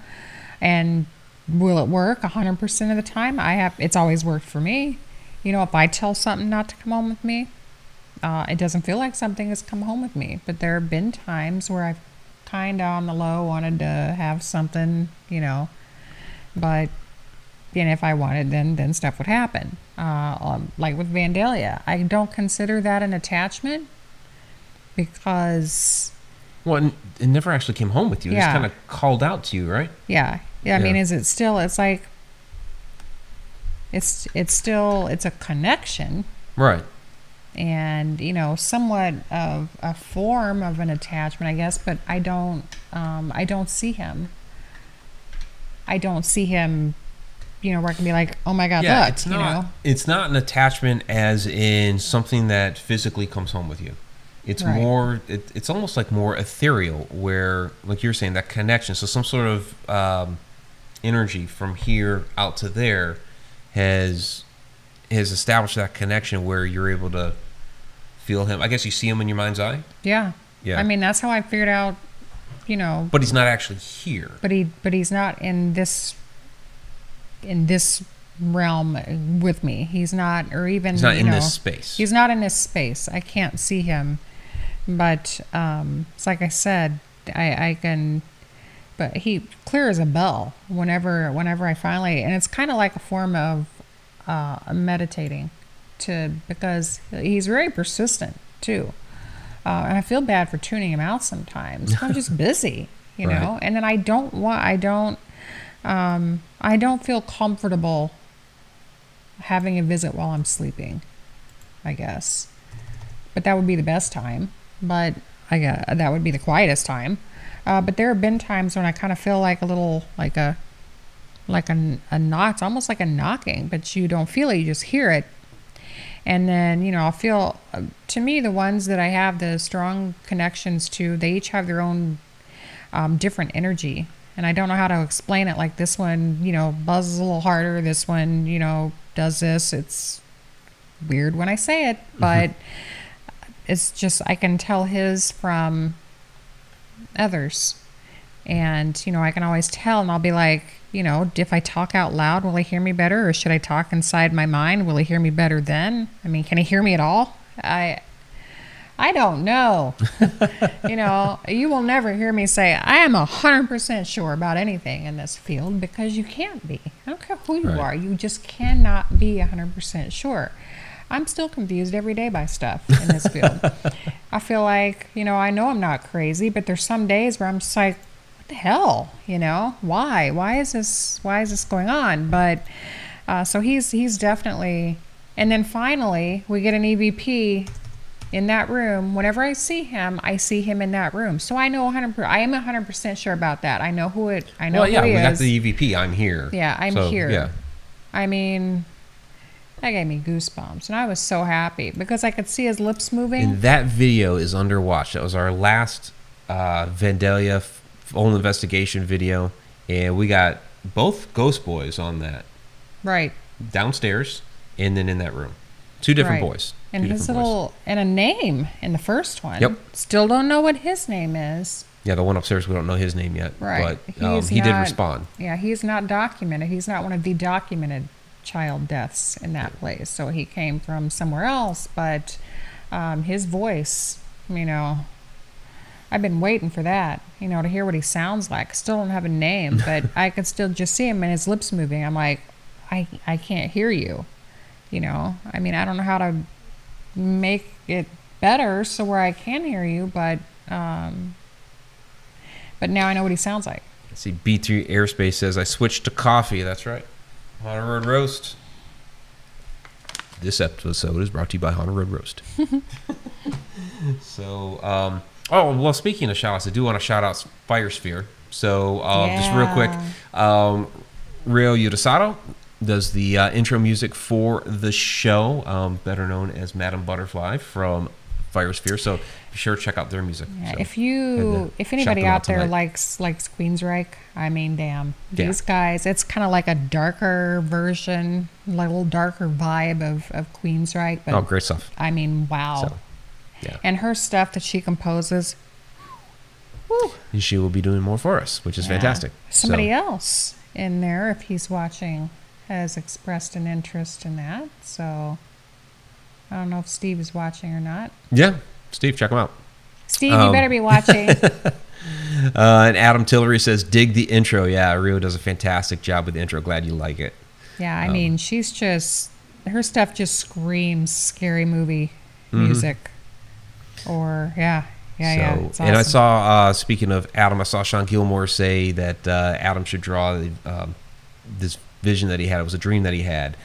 And will it work 100% of the time? I have, it's always worked for me. You know, if I tell something not to come home with me, uh, it doesn't feel like something has come home with me. But there have been times where I've kind of on the low wanted to have something, you know, but and if I wanted, then then stuff would happen. Uh, um, like with Vandalia, I don't consider that an attachment because Well, it- it never actually came home with you. It Yeah. just kind of called out to you, right? yeah, yeah. I mean, is it still? It's like it's it's still it's a connection Right. and you know somewhat of a form of an attachment, I guess. But I don't um, I don't see him. I don't see him. You know, where I can be like, oh my god, yeah, look, it's you not. know. It's not an attachment as in something that physically comes home with you. It's Right. more. It, it's almost like more ethereal, where like you're saying that connection. So some sort of um, energy from here out to there has has established that connection where you're able to feel him. I guess you see him in your mind's eye. Yeah. Yeah. I mean, that's how I figured out, you know, But he's not actually here. but he but he's not in this in this realm with me. He's not or even He's not in know, this space. He's not in this space. I can't see him. But um it's like I said, I I can but he clear as a bell whenever whenever I finally and it's kind of like a form of uh meditating to because he's very persistent too. Uh, and I feel bad for tuning him out sometimes. I'm just [LAUGHS] busy, you Right. know. And then I don't want I don't um, I don't feel comfortable having a visit while I'm sleeping. I guess, but that would be the best time. But I guess that would be the quietest time. Uh, but there have been times when I kind of feel like a little like a like a, a knock. It's almost like a knocking, but you don't feel it. You just hear it. And then, you know, I'll feel, uh, to me, the ones that I have the strong connections to, they each have their own um, different energy. And I don't know how to explain it. Like this one, you know, buzzes a little harder. This one, you know, does this. It's weird when I say it, but it's just, I can tell his from others. And, you know, I can always tell, and I'll be like, you know, if I talk out loud, will he hear me better? Or should I talk inside my mind? Will he hear me better then? I mean, can he hear me at all? I. I don't know. [LAUGHS] you know, you will never hear me say, I am 100% sure about anything in this field because you can't be. I don't care who you Right. are. You just cannot be 100% sure. I'm still confused every day by stuff in this field. [LAUGHS] I feel like, you know, I know I'm not crazy, but there's some days where I'm just like, what the hell? You know, why? Why is this? Why is this going on? But uh, so he's he's definitely. And then finally, we get an EVP in that room. Whenever I see him, I see him in that room. So I know 100. I am 100 percent sure about that. I know who it. I know well, yeah, who he we got the EVP. I'm here. Yeah, I'm So, here. Yeah. I mean, that gave me goosebumps, and I was so happy because I could see his lips moving. And that video is under watch. That was our last uh, Vandalia full investigation video, and we got both Ghost Boys on that right. downstairs and then in that room. Two different Right. boys. And his different boys. little and a name in the first one. Yep. Still don't know what his name is. Yeah, the one upstairs. We don't know his name yet, Right. but um, he did not- respond. Yeah, he's not documented. He's not one of the documented child deaths in that place. So he came from somewhere else, but um, his voice, you know, I've been waiting for that, you know, to hear what he sounds like. Still don't have a name, but [LAUGHS] I can still just see him and his lips moving. I'm like, I, I can't hear you. You know, I mean, I don't know how to make it better so where I can hear you, but um, but now I know what he sounds like. Let's see, B3 Airspace says, I switched to coffee. That's right. Haunted Road Roast. This episode is brought to you by Haunted Road Roast. [LAUGHS] so, um, oh, well, speaking of shout outs, I do want to shout out Firesphere. So, uh, just real quick, um, Rio Udasato does the uh, intro music for the show, um, better known as Madam Butterfly from Firesphere. So, be sure to check out their music. Yeah, So, if you if anybody out out there likes likes Queensryche, I mean, damn, Yeah. these guys. It's kind of like a darker version, like a little darker vibe of of Queensryche. But oh, great stuff. I mean, wow. So, yeah. And her stuff that she composes, And she will be doing more for us, which is yeah. fantastic. Somebody So, else in there, if he's watching, has expressed an interest in that. So I don't know if Steve is watching or not. Yeah, Steve, check them out. Steve, you Um, better be watching. [LAUGHS] Uh, and Adam Tillery says, "Dig the intro." Yeah, Rio does a fantastic job with the intro. Glad you like it. Yeah, I Um, mean, she's just her stuff just screams scary movie Mhm. music. Or yeah, yeah, yeah. so, and I saw, uh, speaking of Adam, I saw Sean Gilmore say that uh, Adam should draw the, um, this vision that he had. It was a dream that he had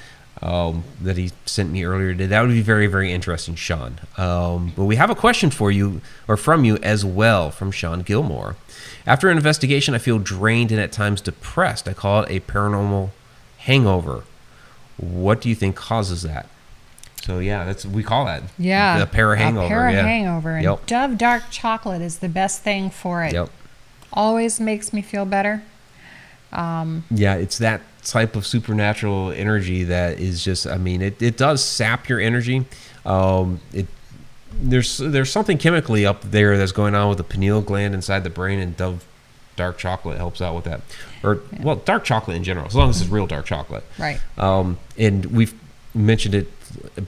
um, that he sent me earlier today. That would be very, very interesting, Sean. Um, but we have a question for you, or from you as well, from Sean Gilmore. After an investigation, I feel drained and at times depressed. I call it a paranormal hangover. What do you think causes that? So yeah, that's we call that. yeah, the para hangover. A para yeah. hangover. And Yep. Dove dark chocolate is the best thing for it. Yep. Always makes me feel better. Um, Yeah, it's that type of supernatural energy that is just. I mean, it, it does sap your energy. Um, it there's there's something chemically up there that's going on with the pineal gland inside the brain, and Dove dark chocolate helps out with that. Or well, dark chocolate in general, as long as it's real dark chocolate. right. Um, and we've mentioned it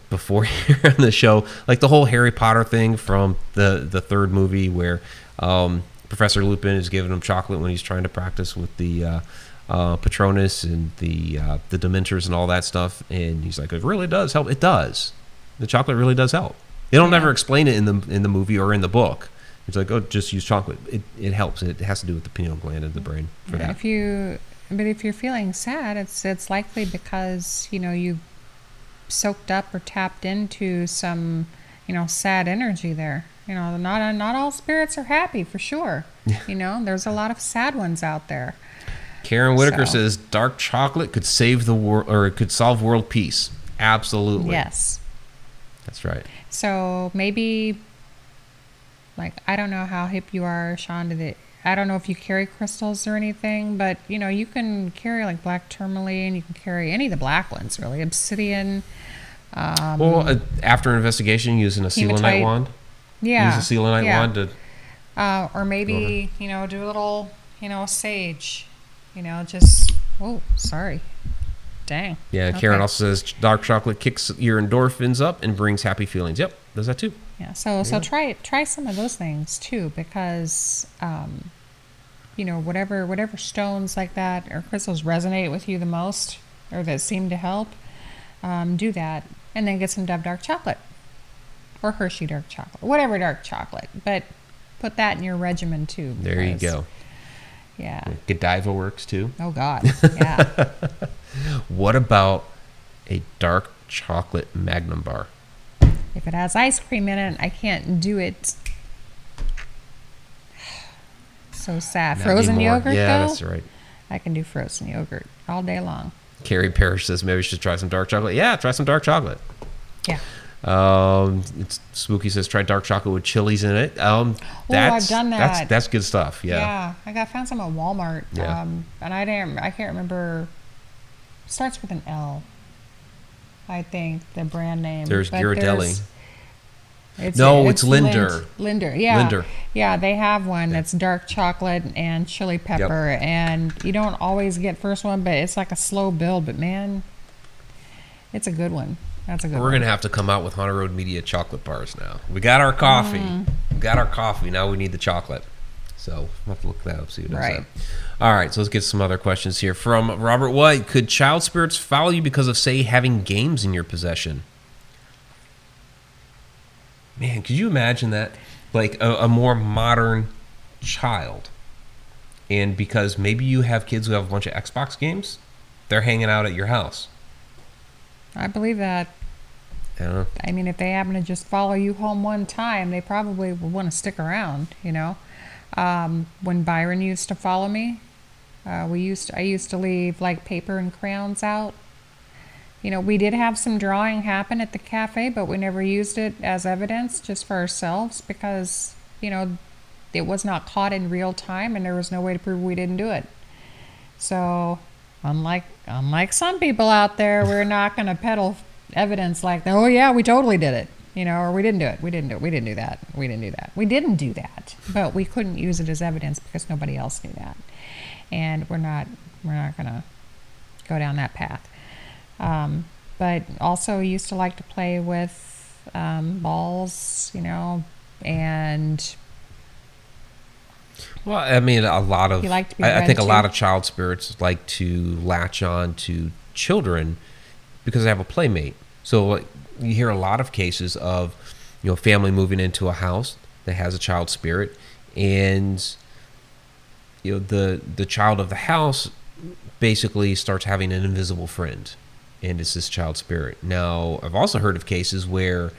before [LAUGHS] here on the show, like the whole Harry Potter thing from the the third movie, where um, Professor Lupin is giving him chocolate when he's trying to practice with the uh, uh, Patronus and the uh, the Dementors and all that stuff, and he's like, "It really does help. It does. The chocolate really does help. They don't Yeah. ever explain it in the in the movie or in the book. It's like, oh, just use chocolate. It, it helps. It has to do with the pineal gland in the brain for that. If you, but if you're feeling sad, it's it's likely because you know you soaked up or tapped into some you know sad energy there. You know, not not all spirits are happy for sure. You know, there's a lot of sad ones out there. Karen Whitaker So- says dark chocolate could save the world or it could solve world peace. Absolutely. Yes. That's right. So maybe, like, I don't know how hip you are, Sean. To the, I don't know if you carry crystals or anything, but you know, you can carry like black tourmaline. You can carry any of the black ones, really. Obsidian. Um, well, uh, after investigation, using a selenite wand. yeah. Use a selenite yeah. wand to. Uh, or maybe you know, do a little, you know, sage. You know, just oh, sorry, dang. Yeah, Karen also says dark chocolate kicks your endorphins up and brings happy feelings. Yep, does that too. Yeah. So so try try some of those things too because um, you know whatever whatever stones like that or crystals resonate with you the most or that seem to help, um, do that and then get some Dove dark chocolate or Hershey dark chocolate, whatever dark chocolate, but put that in your regimen too. There you go. Yeah. Godiva works too. Oh God. Yeah. [LAUGHS] What about a dark chocolate Magnum bar? if it has ice cream in it, I can't do it. [SIGHS] So sad. Not Frozen anymore. yogurt Yeah, though. that's right. I can do frozen yogurt all day long. Carrie Parrish says maybe we should try some dark chocolate. Yeah, try some dark chocolate. Yeah. Um, it's Spooky says try dark chocolate with chilies in it. Um, that's, I've done That's that. that's good stuff. Yeah. Yeah. I got found some at Walmart. Yeah. Um, and I didn't. I can't remember. Starts with an L. I think the brand name. There's but Ghirardelli. It's, No, it's Linder. Lind- Linder, yeah. Linder. Yeah, they have one that's dark chocolate and chili pepper, and you don't always get first one, but it's like a slow build. But man, it's a good one. That's a good We're one. gonna have to come out with Haunted Road Media chocolate bars now. We got our coffee. Mm. We got our coffee. Now we need the chocolate. So we'll have to look that up. See what Right. right. All right. So let's get some other questions here from Robert White. Could child spirits follow you because of say having games in your possession? Man, could you imagine that? Like a, a more modern child, and because maybe you have kids who have a bunch of Xbox games, they're hanging out at your house. I believe that. I. I mean, if they happen to just follow you home one time, they probably will want to stick around. You know, um, when Byron used to follow me, uh, we used to, I used to leave like paper and crayons out. You know, we did have some drawing happen at the cafe, but we never used it as evidence just for ourselves because you know it was not caught in real time, and there was no way to prove we didn't do it. So, unlike unlike some people out there, we're not going to peddle evidence like, "Oh yeah, we totally did it," you know, or "We didn't do it. We didn't do it. We didn't do that. We didn't do that. We didn't do that." But we couldn't use it as evidence because nobody else knew that, and we're not we're not going to go down that path. Um, but also used to like to play with um, balls, you know, and Well, I mean, a lot of like I, I think a lot of child spirits like to latch on to children because they have a playmate. So like, you hear a lot of cases of you know family moving into a house that has a child spirit, and you know the the child of the house basically starts having an invisible friend, and it's this child spirit. Now, I've also heard of cases where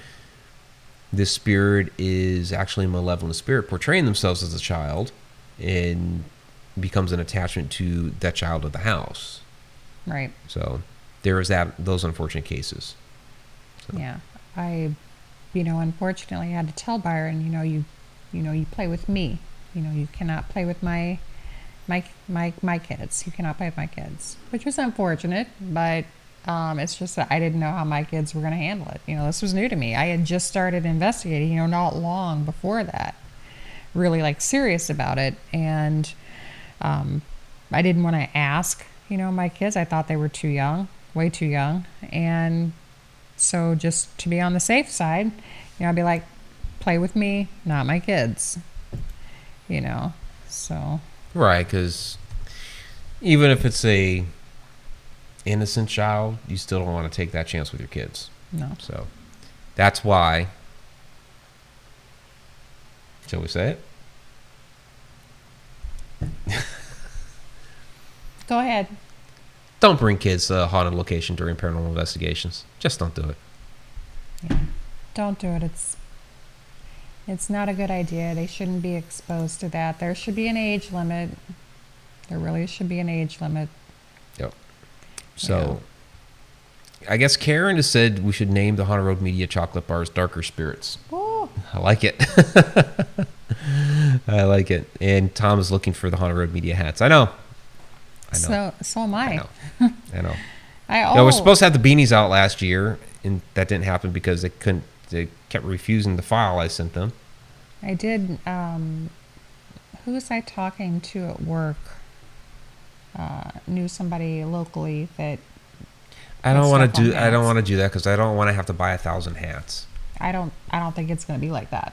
this spirit is actually a malevolent spirit portraying themselves as a child and becomes an attachment to that child of the house. right. So there is that those unfortunate cases. Yeah, I, you know, unfortunately had to tell Byron, you know, you, you know, you play with me. You know, you cannot play with my, my, my, my kids. You cannot play with my kids, which was unfortunate, but um, it's just that I didn't know how my kids were going to handle it. You know, this was new to me. I had just started investigating, you know, not long before that, really like serious about it, and um, I didn't want to ask, you know, my kids. I thought they were too young, way too young, and so just to be on the safe side, you know, I'd be like, play with me, not my kids. You know, so Right, because even if it's a innocent child, you still don't want to take that chance with your kids. no. So That's why. Shall we say it? [LAUGHS] Go ahead. Don't bring kids to a haunted location during paranormal investigations. Just don't do it. Don't do it. It's it's not a good idea. They shouldn't be exposed to that. There should be an age limit. There really should be an age limit. Yep. So, I guess Karen has said we should name the Haunted Road Media chocolate bars Darker Spirits. Oh, I like it. [LAUGHS] I like it. And Tom is looking for the Haunted Road Media hats. I know. I know. so so am I. I know. [LAUGHS] I know. I oh, No, we're supposed to have the beanies out last year, and that didn't happen because they couldn't. They kept refusing the file I sent them. I did. Um, who was I talking to at work? Uh, knew somebody locally that I don't want to do. I don't want to do that because I don't want to have to buy a thousand hats. I don't. I don't think it's going to be like that.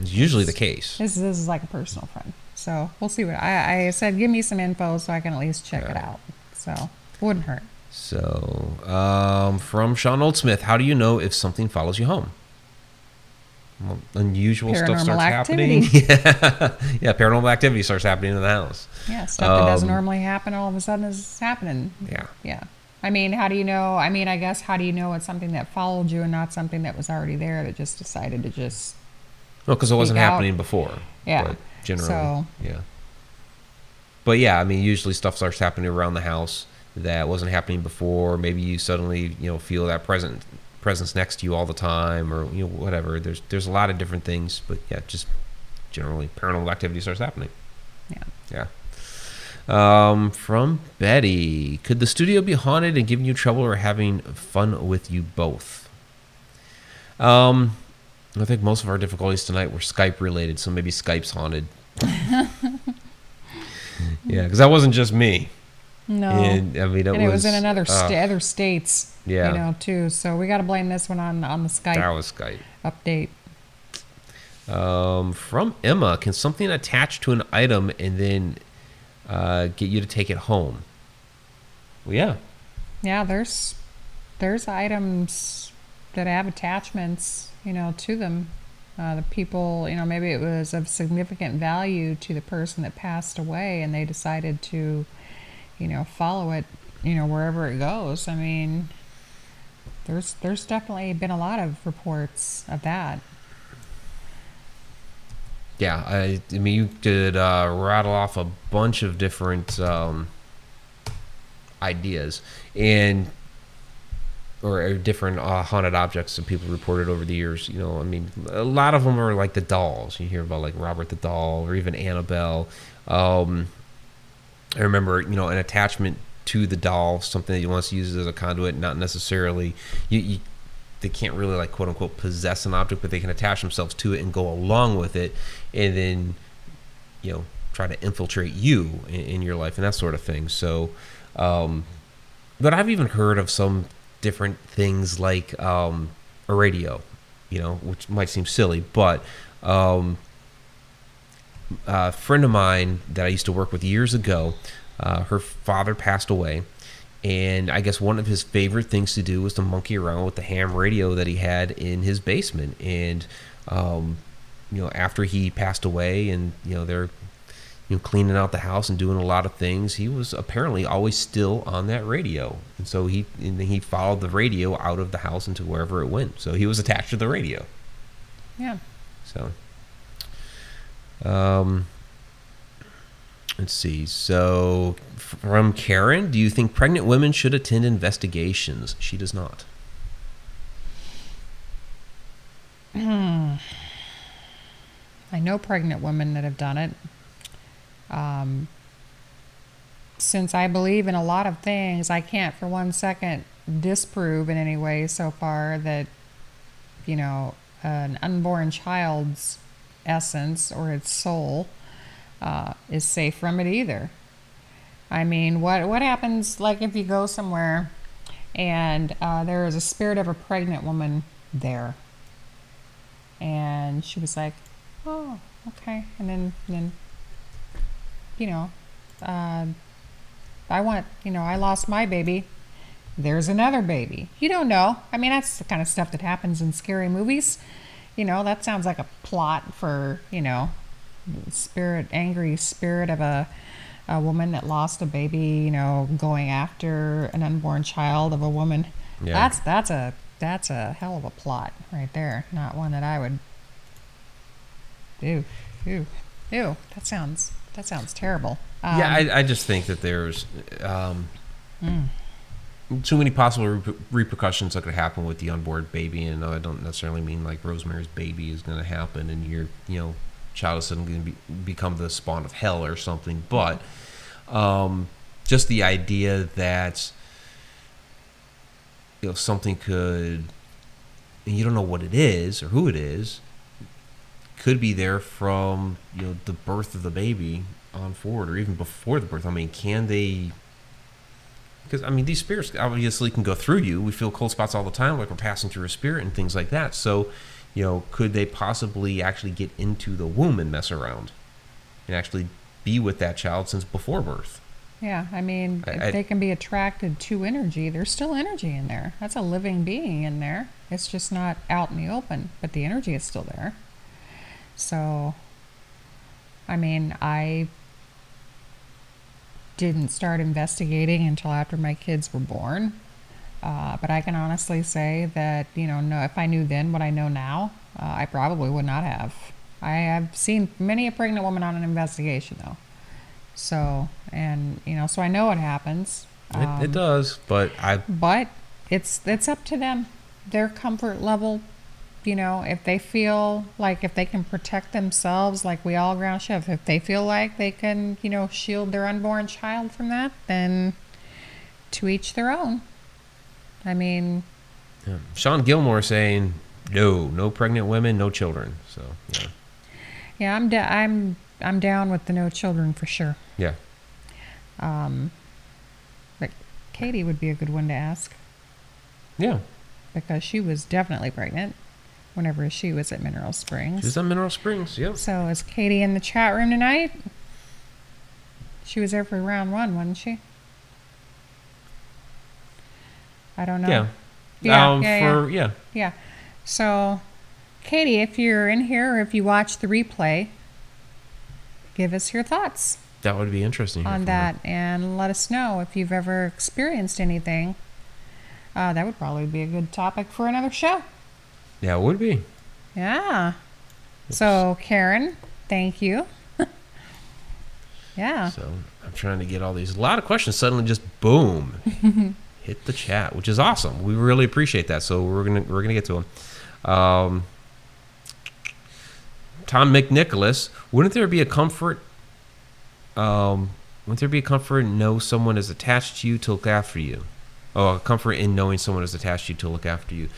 It's usually the case. This this is like a personal friend. So we'll see what I, I said. Give me some info so I can at least check it out. So wouldn't hurt. So, um, from Sean Oldsmith, how do you know if something follows you home? Well, unusual stuff starts activity. happening. [LAUGHS] Yeah, yeah, paranormal activity starts happening in the house. Yeah, stuff that doesn't Um, normally happen all of a sudden is happening. Yeah. Yeah. I mean, how do you know? I mean, I guess how do you know it's something that followed you and not something that was already there that just decided to just No, because it wasn't out. happening before. Yeah. But generally, So- yeah. But yeah, I mean, usually stuff starts happening around the house that wasn't happening before. Maybe you suddenly, you know, feel that present presence next to you all the time, or you know, whatever. There's there's a lot of different things, but yeah, just generally paranormal activity starts happening. Yeah. Yeah. Um, from Betty, could the studio be haunted and giving you trouble, or having fun with you both? Um, I think most of our difficulties tonight were Skype related, so maybe Skype's haunted. [LAUGHS] yeah, because that wasn't just me. No. And, I mean, it and it was in was, another uh, other states. yeah. You know, too. So we got to blame this one on on the Skype That was Skype. update. Um, from Emma, can something attach to an item and then uh, get you to take it home? Well, yeah. Yeah, there's there's items that have attachments, you know, to them. Uh, the people, you know, maybe it was of significant value to the person that passed away, and they decided to, you know, follow it, you know, wherever it goes. I mean, there's there's definitely been a lot of reports of that. Yeah, I, I mean, you could uh, rattle off a bunch of different um, ideas and or different uh, haunted objects that people reported over the years. You know, I mean, a lot of them are like the dolls. You hear about like Robert the doll or even Annabelle. Um, I remember, you know, an attachment to the doll, something that you want to use as a conduit, not necessarily you, you they can't really like quote unquote possess an object, but they can attach themselves to it and go along with it, and then you know try to infiltrate you in, in your life and that sort of thing. So, um, but I've even heard of some different things like um, a radio, you know, which might seem silly, but um, a friend of mine that I used to work with years ago, uh, her father passed away. And I guess one of his favorite things to do was to monkey around with the ham radio that he had in his basement. And, um, you know, after he passed away and, you know, they're, you know, cleaning out the house and doing a lot of things, he was apparently always still on that radio. And so he, and he followed the radio out of the house into wherever it went. So he was attached to the radio. Yeah. So, um, let's see. So, from Karen, do you think pregnant women should attend investigations? She does not. I know pregnant women that have done it. Um, since I believe in a lot of things, I can't for one second disprove in any way so far that, you know, an unborn child's essence or its soul uh, is safe from it either. I mean, what what happens like if you go somewhere and uh, there is a spirit of a pregnant woman there, and she was like, "Oh, okay," and then then you know, uh, I want you know I lost my baby, there's another baby. You don't know. I mean, that's the kind of stuff that happens in scary movies. You know, that sounds like a plot for, you know, spirit, angry spirit of a, a woman that lost a baby, you know, going after an unborn child of a woman. Yeah. That's that's a that's a hell of a plot right there. Not one that I would Ew. Ew. Ew. That sounds that sounds terrible. Um, yeah, I, I just think that there's um, mm. Too many possible reper- repercussions that could happen with the unborn baby, and I don't necessarily mean like Rosemary's baby is going to happen, and your you know child is suddenly going to be, become the spawn of hell or something. But um, just the idea that you know something could, and you don't know what it is or who it is, could be there from you know the birth of the baby on forward, or even before the birth. I mean, can they? Because I mean, these spirits obviously can go through you. We feel cold spots all the time, like we're passing through a spirit and things like that. So, you know, could they possibly actually get into the womb and mess around, and actually be with that child since before birth? Yeah, I mean, I- if I- they can be attracted to energy, there's still energy in there. That's a living being in there. It's just not out in the open, but the energy is still there. So, I mean, I didn't start investigating until after my kids were born. Uh, but I can honestly say that, you know, no, if I knew then what I know now, uh, I probably would not have. I have seen many a pregnant woman on an investigation, though. So, and, you know, so I know what happens. it, it Um, does, but I but it's it's up to them their comfort level you know if they feel like if they can protect themselves like we all ground shift if they feel like they can you know shield their unborn child from that then to each their own i mean yeah. Sean Gilmore saying no, no pregnant women, no children. So yeah, yeah i'm da- i'm i'm down with the no children for sure yeah. um but katie would be a good one to ask Yeah, because she was definitely pregnant whenever she was at mineral springs she's on Mineral Springs. Yep. So is Katie in the chat room tonight? She was there for round one, wasn't she? I don't know. Yeah. Yeah, um, yeah, for yeah. Yeah. So, Katie, if you're in here or if you watch the replay, give us your thoughts that would be interesting on that her. and let us know if you've ever experienced anything. Uh, that would probably be a good topic for another show. Yeah, it would be. Yeah. So, Karen, thank you. [LAUGHS] yeah. So I'm trying to get all these. A lot of questions suddenly just boom [LAUGHS] hit the chat, which is awesome. We really appreciate that. So we're gonna we're gonna get to them. Um, Tom McNicholas, wouldn't there be a comfort? Um, wouldn't there be a comfort in know someone is attached to you to look after you? Oh, a comfort in knowing someone is attached to you to look after you.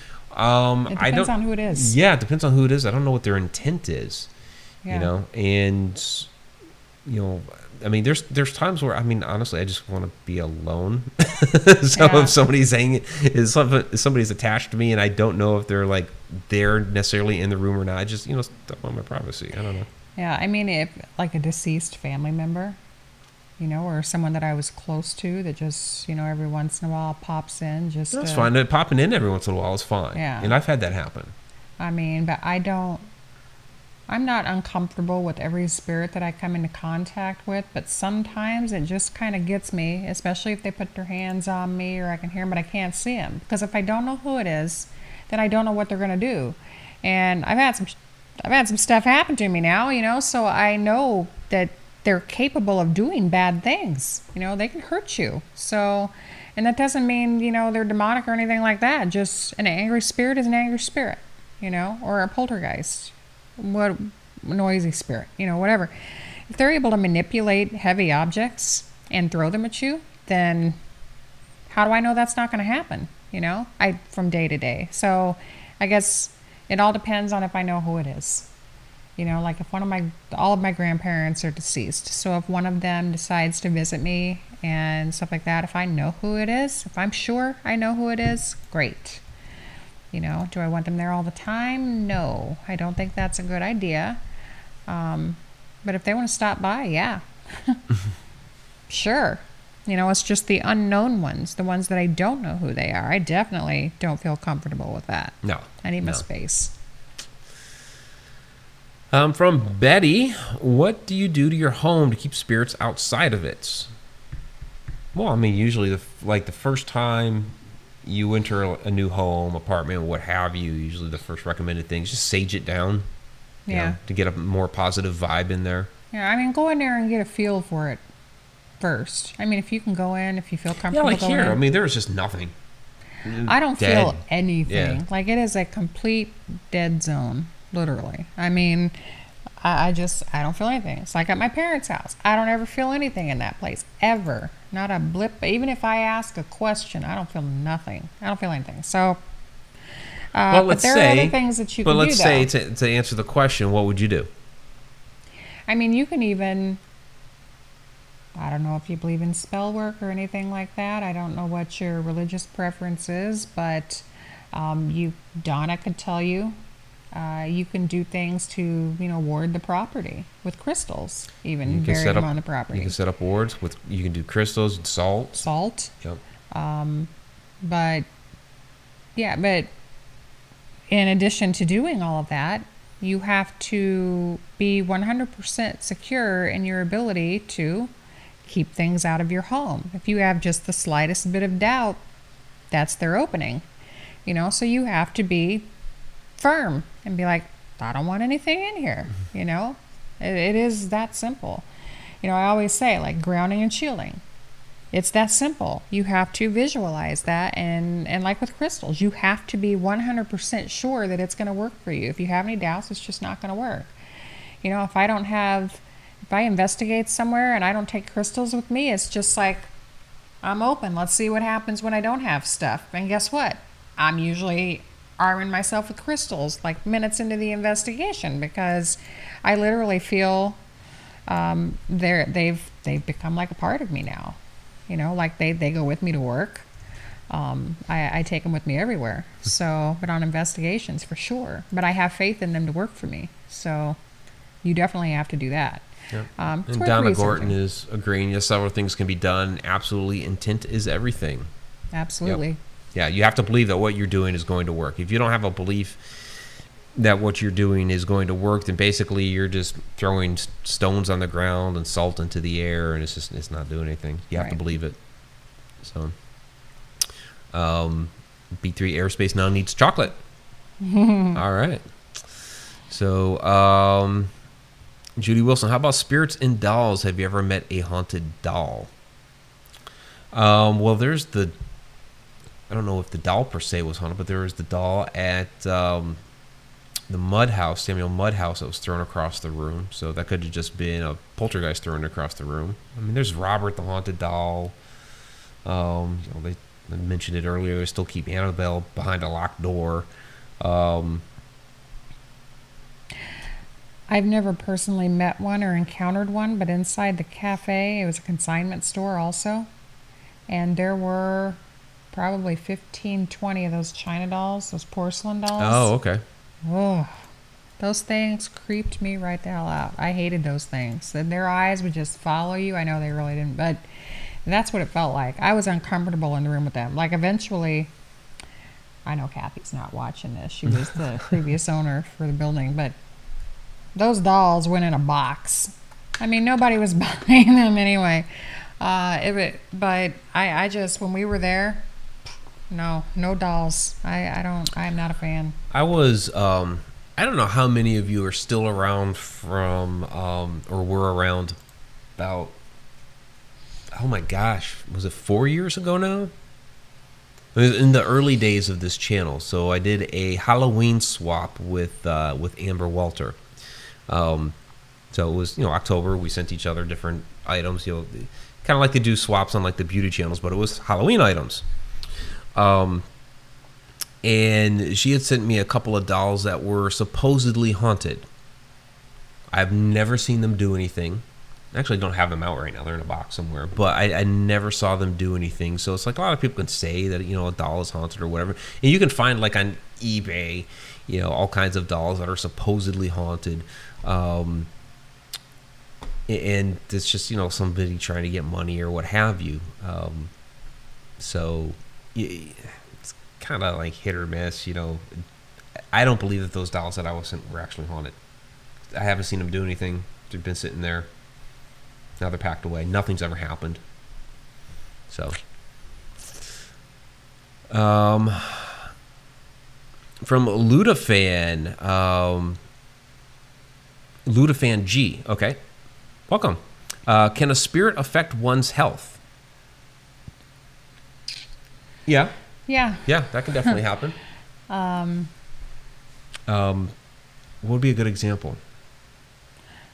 Um, It I depends don't. on who it is. Yeah, it depends on who it is. I don't know what their intent is Yeah. you know and you know i mean there's there's times where i mean honestly i just want to be alone [LAUGHS] so Yeah. if somebody's hanging is if somebody's attached to me and i don't know if they're like there necessarily in the room or not i just you know stuff on my privacy i don't know Yeah, I mean, if like a deceased family member, you know, or someone that I was close to that just, you know, every once in a while pops in, just that's to- fine Uh, popping in every once in a while is fine Yeah. and i've had that happen I mean, but I don't. I'm not uncomfortable with every spirit that I come into contact with, but sometimes it just kind of gets me, especially if they put their hands on me or I can hear them, but I can't see them. Because if I don't know who it is, then I don't know what they're going to do. And I've had some, I've had some stuff happen to me now, you know, so I know that they're capable of doing bad things. You know, they can hurt you. So, and that doesn't mean, you know, they're demonic or anything like that. Just an angry spirit is an angry spirit, you know, or a poltergeist, what noisy spirit, you know, whatever. If they're able to manipulate heavy objects and throw them at you, then how do I know that's not going to happen? You know, I from day to day. So, I guess it all depends on if I know who it is. You know, like if one of my, all of my grandparents are deceased. So if one of them decides to visit me and stuff like that, if I know who it is, if I'm sure I know who it is, great. You know, do I want them there all the time? No, I don't think that's a good idea. Um, but if they want to stop by, yeah. [LAUGHS] [LAUGHS] sure. You know, it's just the unknown ones, the ones that I don't know who they are. I definitely don't feel comfortable with that. No. I need my no. space. Um, from Betty, what do you do to your home to keep spirits outside of it? Well, I mean, usually, the like the first time you enter a, a new home, apartment, what have you, usually the first recommended thing is just sage it down. you know, Yeah. to get a more positive vibe in there. Yeah, I mean, go in there and get a feel for it first. I mean, if you can go in, if you feel comfortable. Yeah, comfortable like going here. in. I mean, there was just nothing. I don't Dead. feel anything. Yeah. Like it is a complete dead zone, literally. I mean, I, I just I don't feel anything. It's like at my parents' house. I don't ever feel anything in that place ever. Not a blip. Even if I ask a question, I don't feel nothing. I don't feel anything. So. Uh, Well, but let's there say- are other things that you but can let's do. say to, to answer the question, what would you do? I mean, you can even. I don't know if you believe in spell work or anything like that. I don't know what your religious preference is, but um, you, Donna could tell you. Uh, you can do things to, you know, ward the property with crystals, even You can set them up- on the property. You can set up wards with. You can do crystals, and salt. Salt, Yep. Um, but yeah, but in addition to doing all of that, you have to be 100% secure in your ability to keep things out of your home. If you have just the slightest bit of doubt, that's their opening. You know, so you have to be firm and be like, I don't want anything in here. Mm-hmm. You know, it, it is that simple. You know, I always say like grounding and shielding. It's that simple. You have to visualize that, and and like with crystals, you have to be 100% sure that it's going to work for you. If you have any doubts, it's just not going to work. You know, if I don't have, if I investigate somewhere and I don't take crystals with me, it's just like I'm open. Let's see what happens when I don't have stuff. And guess what? I'm usually arming myself with crystals like minutes into the investigation because I literally feel um, they're they've they've become like a part of me now. You know, like they they go with me to work. Um, I, I take them with me everywhere. So, but on investigations for sure. But I have faith in them to work for me. So, you definitely have to do that. Yep. Um, And Donna. Gorton is agreeing. Yes, several things can be done. Absolutely, intent is everything. Absolutely. Yeah, you have to believe that what you're doing is going to work. If you don't have a belief that what you're doing is going to work, then basically you're just throwing stones on the ground and salt into the air, and it's just it's not doing anything. You have to believe it. So, um, B3 Aerospace now needs chocolate. [LAUGHS] All right. So, um, Judy Wilson, how about spirits and dolls? Have you ever met a haunted doll? Um, well, there's the I don't know if the doll per se was haunted, but there was the doll at um, the Mudd House, Samuel Mudd House, that was thrown across the room. So that could have just been a poltergeist thrown across the room. I mean, there's Robert the haunted doll. Um, you know, they, they mentioned it earlier. They still keep Annabelle behind a locked door. Um, I've never personally met one or encountered one, but inside the cafe, it was a consignment store also. And there were probably 15, 20 of those China dolls, those porcelain dolls. oh, okay. Oh, those things creeped me right the hell out. I hated those things. And their eyes would just follow you. I know they really didn't, but that's what it felt like. I was uncomfortable in the room with them. Like eventually, I know Kathy's not watching this. She was the [LAUGHS] previous owner for the building, but those dolls went in a box. I mean, nobody was [LAUGHS] buying them anyway. Uh, it, but I, I just when we were there, no, no dolls. I, I don't. I'm not a fan. I was um I don't know how many of you are still around from um or were around about oh my gosh, was it 4 years ago now? In the early days of this channel. So I did a Halloween swap with uh with Amber Walter. Um so it was, you know, October we sent each other different items, you know, kind of like they do swaps on like the beauty channels, but it was Halloween items. Um and she had sent me a couple of dolls that were supposedly haunted. I've never seen them do anything. Actually, don't have them out right now. They're in a box somewhere, but I, I never saw them do anything. So it's like a lot of people can say that you know a doll is haunted or whatever, and you can find like on eBay, you know, all kinds of dolls that are supposedly haunted. Um, and it's just you know somebody trying to get money or what have you. Um, so it's kind of like hit or miss. You know, I don't believe that those dolls that I was sent were actually haunted. I haven't seen them do anything. They've been sitting there. Now they're packed away. Nothing's ever happened. So, um, from Ludafan, um, Ludafan G. Okay, welcome. Uh, can a spirit affect one's health? Yeah, Yeah. yeah, that can definitely [LAUGHS] happen. Um, Um, what would be a good example?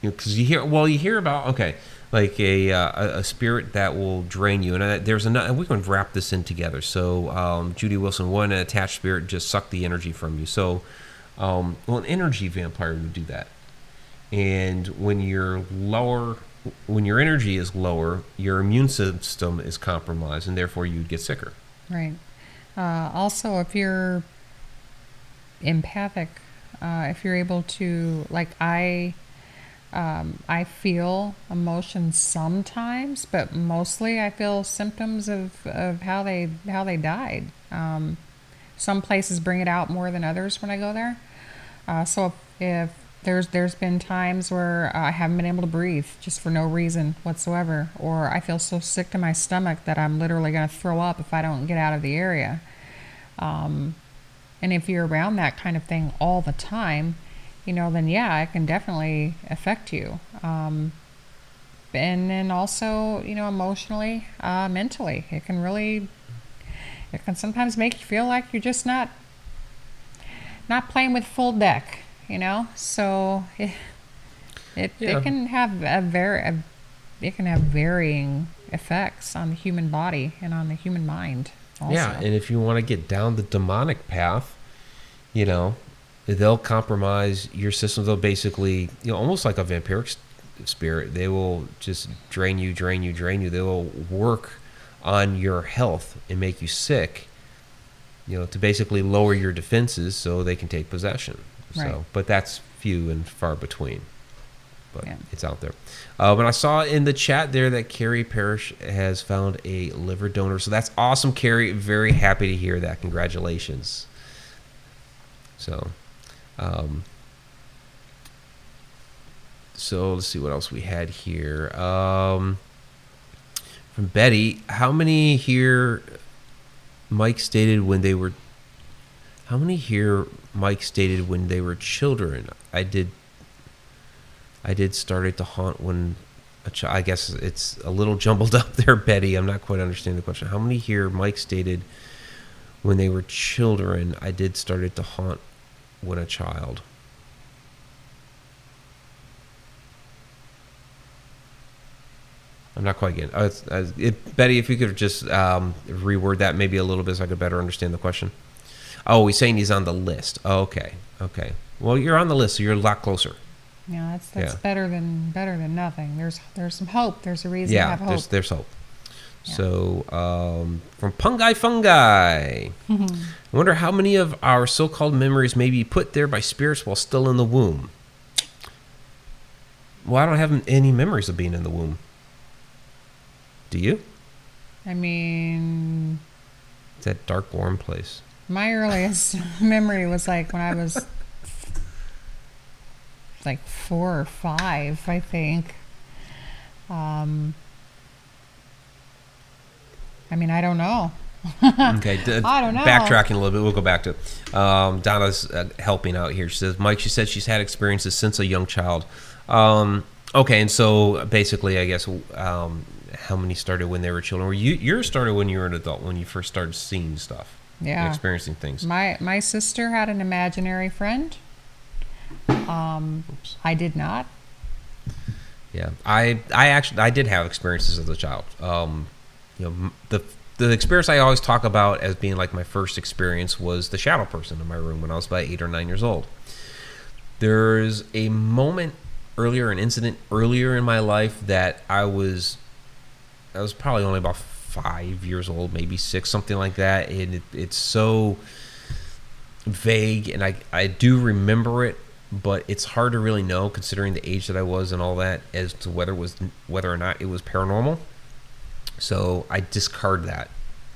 You because you hear well, you hear about okay, like a uh, a- spirit that will drain you, and uh, there's another. We can wrap this in together. So, um, Judy Wilson, one an attached spirit just suck the energy from you. So, um, well, an energy vampire would do that, and when you're lower. When your energy is lower, your immune system is compromised, and therefore you'd get sicker. Right. Uh, also, if you're empathic, uh, if you're able to, like I, um, I feel emotions sometimes, but mostly I feel symptoms of, of how they how they died. Um, some places bring it out more than others when I go there. Uh, so if, if there's there's been times where I haven't been able to breathe just for no reason whatsoever, or I feel so sick to my stomach that I'm literally going to throw up if I don't get out of the area. Um, and if you're around that kind of thing all the time, you know, then yeah, it can definitely affect you. Um, and then also, you know, emotionally, uh, mentally, it can really, it can sometimes make you feel like you're just not, not playing with full deck, you know. So eh, it, it, Yeah. it can have a very, a, it can have varying effects on the human body and on the human mind. Also. Yeah, and if you want to get down the demonic path, you know, they'll compromise your system. They'll basically, you know, almost like a vampiric spirit. They will just drain you, drain you, drain you. They will work on your health and make you sick. You know, to basically lower your defenses so they can take possession. Right. So, but that's few and far between. But Yeah. it's out there. Uh, but I saw in the chat there that Carrie Parrish has found a liver donor. So that's awesome, Carrie. Very happy to hear that. Congratulations. So, um, so let's see what else we had here. Um, from Betty, how many here Mike stated when they were how many here Mike stated when they were children? I did I did started to haunt when a child. I guess it's a little jumbled [LAUGHS] up there, Betty. I'm not quite understanding the question. How many here Mike stated when they were children? I did started to haunt when a child. I'm not quite getting. Uh, uh, it, Betty, if you could just um, reword that maybe a little bit so I could better understand the question. Oh, he's saying he's on the list. Oh, okay, okay. Well, you're on the list, so you're a lot closer. Yeah, that's that's Yeah. better than better than nothing. There's there's some hope. There's a reason to yeah, have hope. there's there's hope. Yeah. So um, from Pungai Fungi, [LAUGHS] I wonder how many of our so-called memories may be put there by spirits while still in the womb. Well, I don't have any memories of being in the womb. Do you? I mean, It's that dark, warm place. My earliest [LAUGHS] memory was like when I was like four or five, I think. Um, I mean, I don't know. [LAUGHS] Okay, d- I don't know. Backtracking a little bit, we'll go back to it. Um, Donna's uh, helping out here. She says, Mike, she said she's had experiences since a young child. Um, okay, and so basically, I guess, um, how many started when they were children? Were you yours started when you were an adult, when you first started seeing stuff, Yeah. experiencing things? My my sister had an imaginary friend. Um, I did not. Yeah, I I actually I did have experiences as a child. Um, you know, the the experience I always talk about as being like my first experience was the shadow person in my room when I was about eight or nine years old. There's a moment earlier, an incident earlier in my life that I was I was probably only about five years old, maybe six, something like that, and it, it's so vague, and I I do remember it, but it's hard to really know considering the age that I was and all that as to whether was whether or not it was paranormal. So I discard that.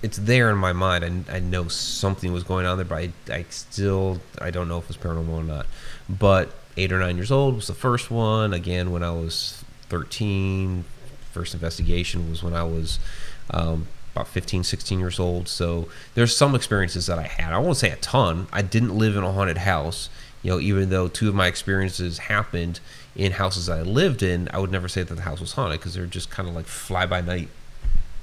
It's there in my mind. I, I know something was going on there, but I, I still I don't know if it was paranormal or not. But eight or nine years old was the first one. Again, when I was 13, first investigation was when I was um, about 15, 16 years old. So there's some experiences that I had. I won't say a ton. I didn't live in a haunted house. You know, even though two of my experiences happened in houses I lived in, I would never say that the house was haunted because they're just kind of like fly by night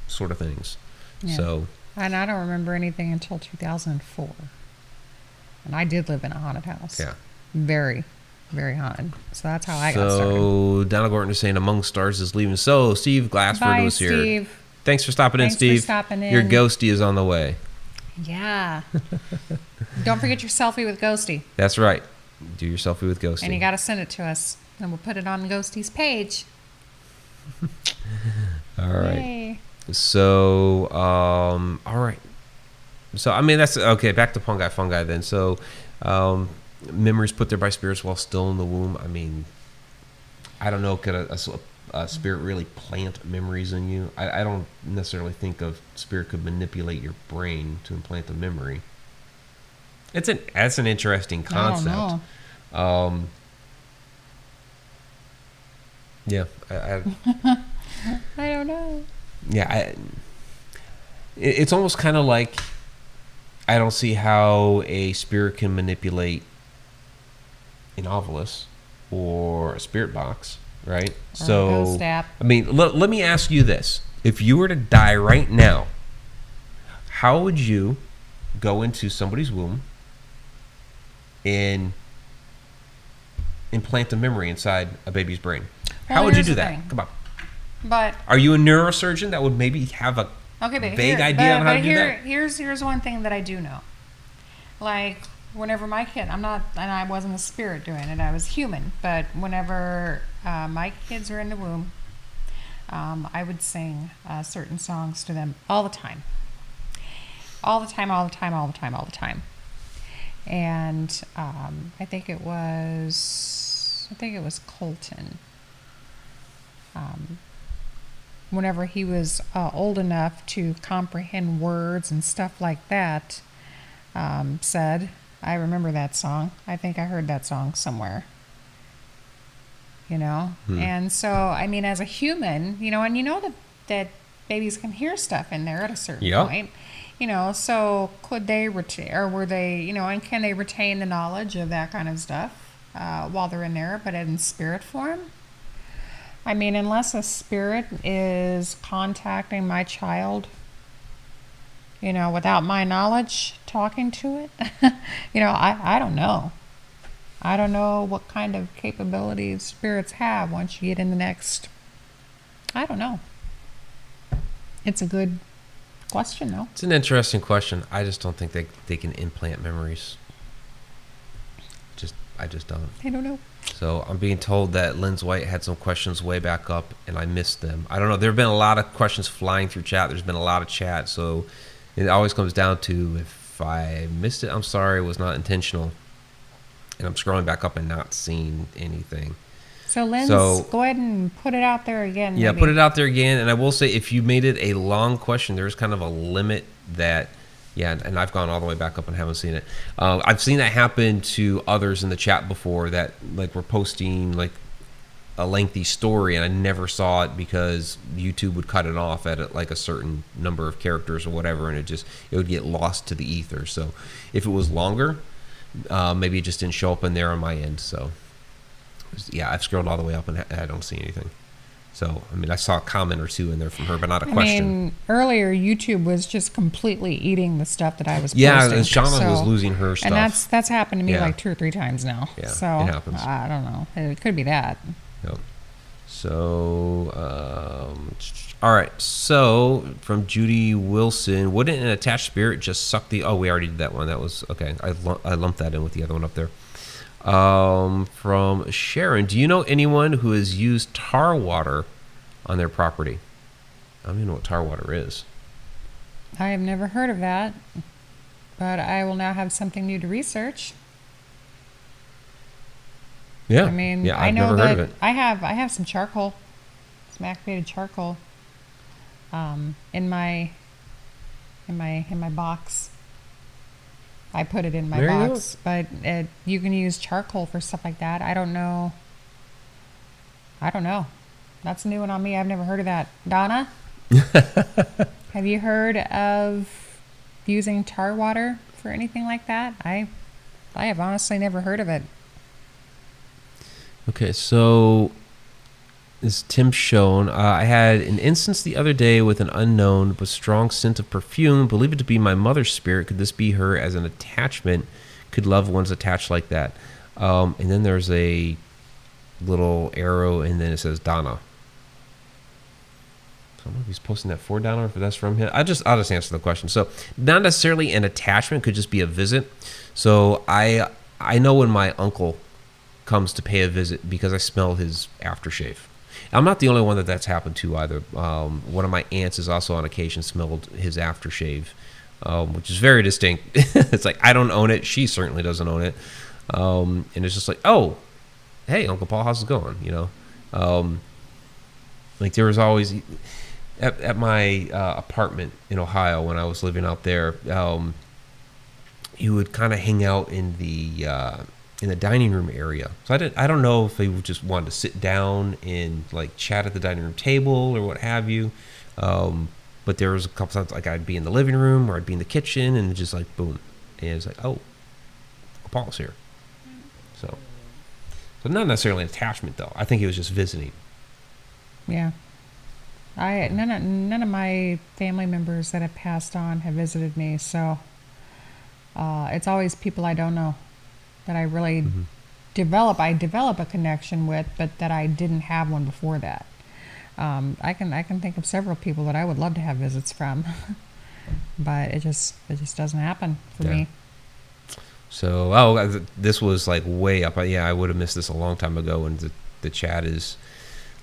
sort of things. Yeah. So And I don't remember anything until 2004. And I did live in a haunted house. yeah. Very, very haunted. So that's how I got started. So Donald Gordon is saying Among Stars is leaving. So Steve Glassford Bye, was here. Steve. Thanks for stopping Thanks in, for Steve. stopping Your in. ghosty is on the way. Yeah. [LAUGHS] don't forget your selfie with Ghosty. That's right. Do your selfie with Ghosty. And you got to send it to us. And we'll put it on Ghosty's page. [LAUGHS] All right. Yay. So, um, all right. So, I mean, that's okay. Back to fungi, fungi then. So, um, memories put there by spirits while still in the womb. I mean, I don't know. Could a, a s- a spirit really plant memories in you? I, I don't necessarily think of spirit could manipulate your brain to implant a memory. It's an that's an interesting I don't concept. know. Um, yeah, I, I, [LAUGHS] [LAUGHS] I don't know. yeah, I, it- it's almost kind of like I don't see how a spirit can manipulate an ovilus or a spirit box, right? Or so. I mean, let, let me ask you this: If you were to die right now, how would you go into somebody's womb and implant a memory inside a baby's brain? Well, how would you do that? thing. Come on. But Are you a neurosurgeon that would maybe have a Okay, vague here, idea but, on how but to do here, that? Here's here's one thing that I do know. Like whenever my kid, I'm not, and I wasn't a spirit doing it. I was human. But whenever uh, my kids were in the womb, um, I would sing uh, certain songs to them all the time, all the time, all the time, all the time, all the time. And um, I think it was, I think it was Colton. Um, whenever he was uh, old enough to comprehend words and stuff like that, um, said, I remember that song. I think I heard that song somewhere. You know? Hmm. And so, I mean, as a human, you know, and you know that, that babies can hear stuff in there at a certain Yeah. point. You know, so could they retain, or were they, you know, and can they retain the knowledge of that kind of stuff uh, while they're in there, but in spirit form? I mean, unless a spirit is contacting my child, you know, without my knowledge, talking to it, [LAUGHS] you know, I, I don't know. I don't know what kind of capabilities spirits have once you get in the next. I don't know. It's a good question, though. It's an interesting question. I just don't think they they can implant memories. Just I just don't. I don't know. So I'm being told that Lynn's White had some questions way back up, and I missed them. I don't know. There have been a lot of questions flying through chat. There's been a lot of chat, so it always comes down to if I missed it, I'm sorry. It was not intentional. And I'm scrolling back up and not seeing anything. So, Lynn, So- go ahead and put it out there again. Yeah, maybe. put it out there again. And I will say, if you made it a long question, there's kind of a limit that, yeah, and I've gone all the way back up and haven't seen it. Uh, I've seen that happen to others in the chat before that, like, we're posting, like, a lengthy story, and I never saw it because YouTube would cut it off at, like, a certain number of characters or whatever, and it just, it would get lost to the ether. So if it was longer, uh, maybe it just didn't show up in there on my end. So, yeah, I've scrolled all the way up and I don't see anything. So, I mean, I saw a comment or two in there from her, but not a I question. mean, earlier YouTube was just completely eating the stuff that I was yeah, posting. and Shauna was losing her stuff. And that's that's happened to me Yeah. like two or three times now. Yeah, so it happens. I don't know. It could be that. Yep. So, um, all right. So, from Judy Wilson, wouldn't an attached spirit just suck the? Oh, we already did that one. That was okay. I lu- I lumped that in with the other one up there. Um, from Sharon, do you know anyone who has used tar water on their property? I don't even know what tar water is. I have never heard of that, but I will now have something new to research. Yeah. I mean, yeah, I I've know never that heard of it. I have I have some charcoal, some activated charcoal, um, in my in my in my box. I put it in my There you box, but it, you can use charcoal for stuff like that. I don't know. I don't know. That's a new one on me. I've never heard of that. Donna, [LAUGHS] have you heard of using tar water for anything like that? I I have honestly never heard of it. Okay, so is Tim shown? Uh, I had an instance the other day with an unknown but strong scent of perfume. Believe it to be my mother's spirit. Could this be her as an attachment? Could loved ones attach like that? Um, and then there's a little arrow, and then it says Donna. I don't know if he's posting that for Donna or if that's from him. I just I'll just answer the question. So not necessarily an attachment, could just be a visit. So I I know when my uncle comes to pay a visit because I smell his aftershave. I'm not the only one that that's happened to either. Um, one of my aunts has also on occasion smelled his aftershave, um, which is very distinct. [LAUGHS] it's like I don't own it. She certainly doesn't own it. Um, and it's just like, oh, hey, Uncle Paul, how's it going? You know, um, like there was always at, at my uh, apartment in Ohio when I was living out there. Um, you would kind of hang out in the uh, in the dining room area. So I didn't, I don't know if they just wanted to sit down and like chat at the dining room table or what have you. Um, but there was a couple times like I'd be in the living room or I'd be in the kitchen and just like boom, and it's like oh, Paul's here. So, so not necessarily an attachment though. I think he was just visiting. Yeah. I none of, none of my family members that have passed on have visited me, so uh, it's always people I don't know that I really Mm-hmm. develop. I develop a connection with, but that I didn't have one before that. Um, I can I can think of several people that I would love to have visits from, [LAUGHS] but it just it just doesn't happen for Yeah. me. So, oh, uh, this was like way up. Uh, Yeah, I would have missed this a long time ago, and the, the chat is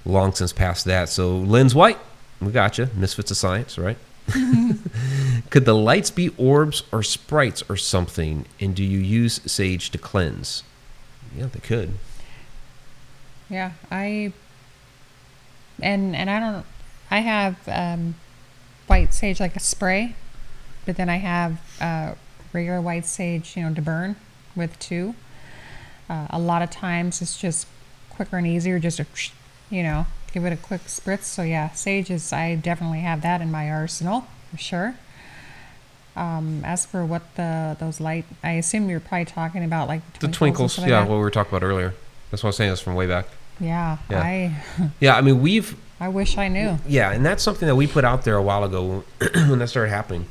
long since past that. So, Lynn's White, we got you. Misfits of Science, right? [LAUGHS] Could the lights be orbs or sprites or something? And do you use sage to cleanse? Yeah, they could. Yeah, I and and I don't. I have um, white sage like a spray, but then I have uh, regular white sage, you know, to burn with too. Uh, a lot of times it's just quicker and easier, just to, you know, give it a quick spritz. So yeah, sage is. I definitely have that in my arsenal for sure. Um, as for what the those light, I assume you're probably talking about like The twinkles, stuff like yeah, that. what we were talking about earlier. That's what I was saying. That's from way back. yeah. Yeah. I Yeah, I mean, we've [LAUGHS] I wish I knew. Yeah, and that's something that we put out there a while ago when [CLEARS THROAT] that started happening,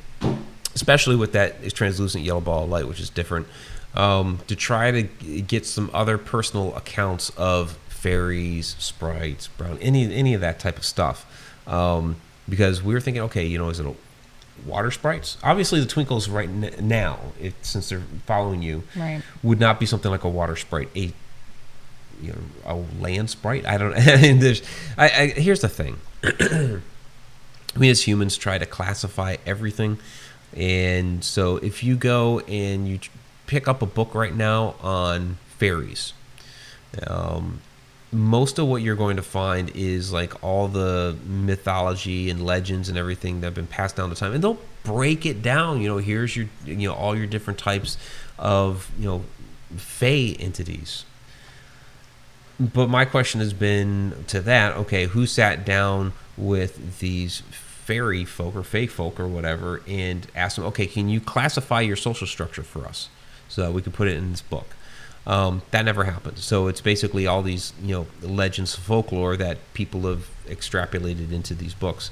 especially with that translucent yellow ball of light, which is different, um, to try to get some other personal accounts of fairies, sprites, brown, any any of that type of stuff, um, because we were thinking, okay, you know, is it a water sprites? Obviously, the twinkles right n- now, it, since they're following you, Right. would not be something like a water sprite, a you know, a land sprite. I don't. [LAUGHS] I, I here's the thing. [CLEARS THROAT] we as humans try to classify everything, and so if you go and you pick up a book right now on fairies, um, most of what you're going to find is like all the mythology and legends and everything that have been passed down to time, and they'll break it down. You know, here's your, you know, all your different types of, you know, fey entities. But my question has been to that, okay, who sat down with these fairy folk or fey folk or whatever and asked them, okay, can you classify your social structure for us so that we can put it in this book? Um, that never happened. So it's basically all these, you know, legends, folklore that people have extrapolated into these books,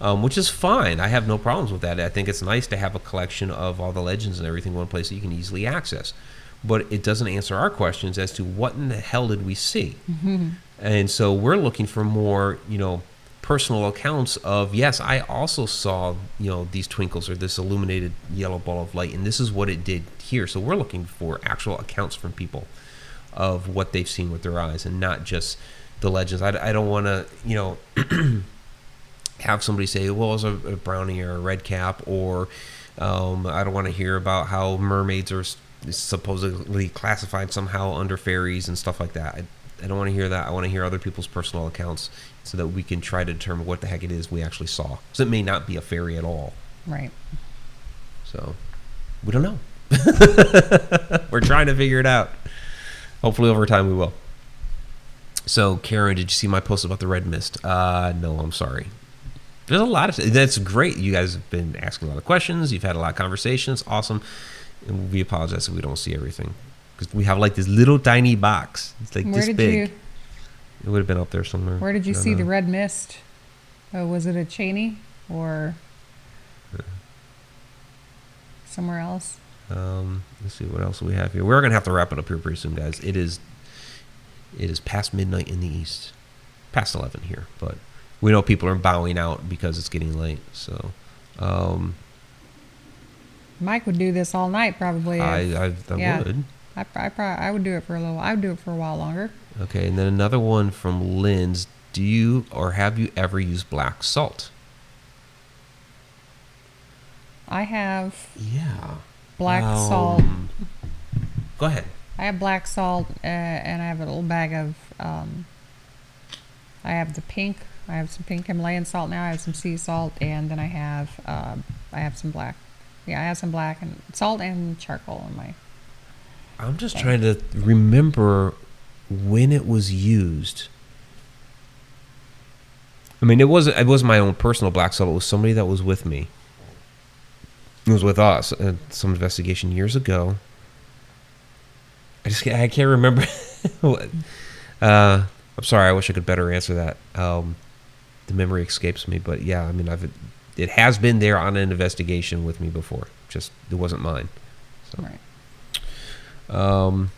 um, which is fine. I have no problems with that. I think it's nice to have a collection of all the legends and everything in one place that you can easily access. But it doesn't answer our questions as to what in the hell did we see. And so we're looking for more, you know, personal accounts of yes, I also saw, you know, these twinkles or this illuminated yellow ball of light, and this is what it did here. So we're looking for actual accounts from people of what they've seen with their eyes, and not just the legends. I, I don't want to, you know, [CLEARS THROAT] have somebody say, "Well, it was a, a brownie or a red cap," or um, I don't want to hear about how mermaids are supposedly classified somehow under fairies and stuff like that. I, I don't want to hear that. I want to hear other people's personal accounts so that we can try to determine what the heck it is we actually saw. So it may not be a fairy at all. Right. So we don't know. [LAUGHS] We're trying to figure it out. Hopefully, over time, we will. So, Karen, did you see my post about the red mist? Uh, no, I'm sorry. There's a lot of that's great. You guys have been asking a lot of questions. You've had a lot of conversations. Awesome. And we apologize if we don't see everything because we have like this little tiny box. It's like Where this big. you It would have been up there somewhere. Where did you see the red mist? Oh, was it a Cheney or somewhere else? Um, let's see what else we have here. We're gonna have to wrap it up here pretty soon, guys. It is, it is past midnight in the east, past eleven here, but we know people are bowing out because it's getting late. So, um, Mike would do this all night probably. I, I, I yeah. would. I, I, probably, I would do it for a little. I would do it for a while longer. Okay, and then another one from Lynn's. Do you or have you ever used black salt? I have Yeah. Black salt. Um, Go ahead. I have black salt, uh, and I have a little bag of. Um, I have the pink. I have some pink Himalayan salt now. I have some sea salt, and then I have. Um, I have some black. Yeah, I have some black and salt and charcoal in my. I'm just Okay. trying to remember when it was used. I mean, it wasn't. It wasn't my own personal black salt. It was somebody that was with me. It was with us at some investigation years ago. I just I can't remember. [LAUGHS] what- uh, I'm sorry. I wish I could better answer that. Um, the memory escapes me. But yeah, I mean, I've it has been there on an investigation with me before. Just it wasn't mine. So. Right. Um,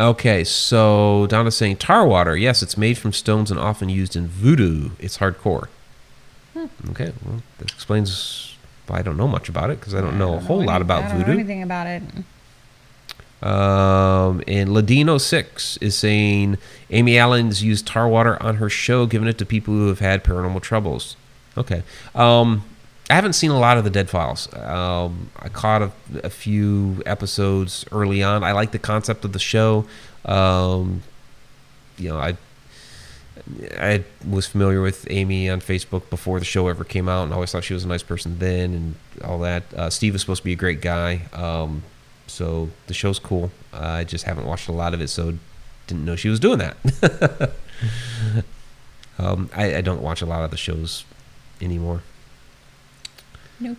okay, so Donna's saying tar water. Yes, it's made from stones and often used in voodoo. It's hardcore. Okay, well, that explains why I don't know much about it because I don't know a whole lot any- about I don't know voodoo. anything about it. Um, and Ladino Six is saying Amy Allan's used tar water on her show, giving it to people who have had paranormal troubles. Okay. Um, I haven't seen a lot of the Dead Files. Um, I caught a, a few episodes early on. I like the concept of the show. Um, you know, I I was familiar with Amy on Facebook before the show ever came out, and always thought she was a nice person then, and all that. Uh, Steve is supposed to be a great guy, um, so the show's cool. Uh, I just haven't watched a lot of it, so didn't know she was doing that. [LAUGHS] um, I, I don't watch a lot of the shows anymore. Nope.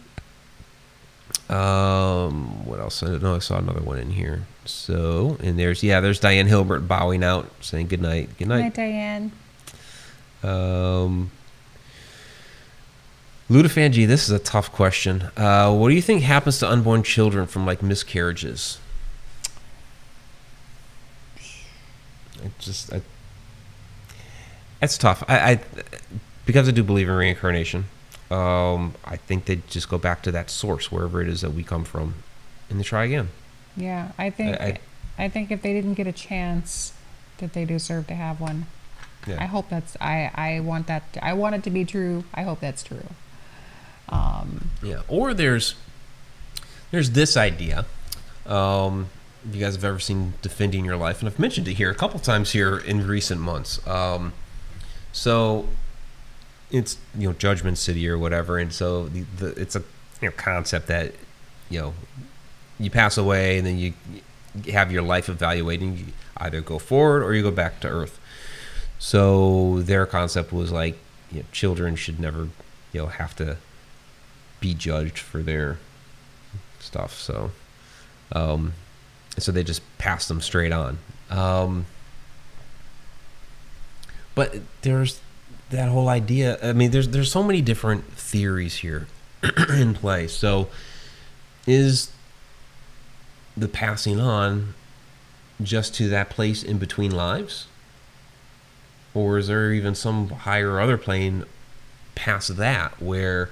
Um, what else? I don't know. I saw another one in here. So, and there's yeah, there's Diane Hilbert bowing out, saying good night, good night, Diane. Um, Ludafangi, this is a tough question. Uh, what do you think happens to unborn children from like miscarriages? I just, I, that's tough. I, I, because I do believe in reincarnation. Um, I think they just go back to that source, wherever it is that we come from, and they try again. Yeah, I think I- I, think if they didn't get a chance, that they deserve to have one. Yeah. I hope that's I I want that I want it to be true. I hope that's true. Um, Yeah. Or there's there's this idea. Um, if you guys have ever seen Defending Your Life, and I've mentioned it here a couple times here in recent months. Um, so it's you know Judgment City or whatever, and so the, the it's a you know concept that you know you pass away and then you have your life evaluated. And you either go forward or you go back to Earth. So their concept was like you know, children should never you know have to be judged for their stuff. So, um, so they just passed them straight on. Um, but there's that whole idea. I mean, there's there's so many different theories here [CLEARS THROAT] in play. So, is the passing on just to that place in between lives, or is there even some higher other plane past that where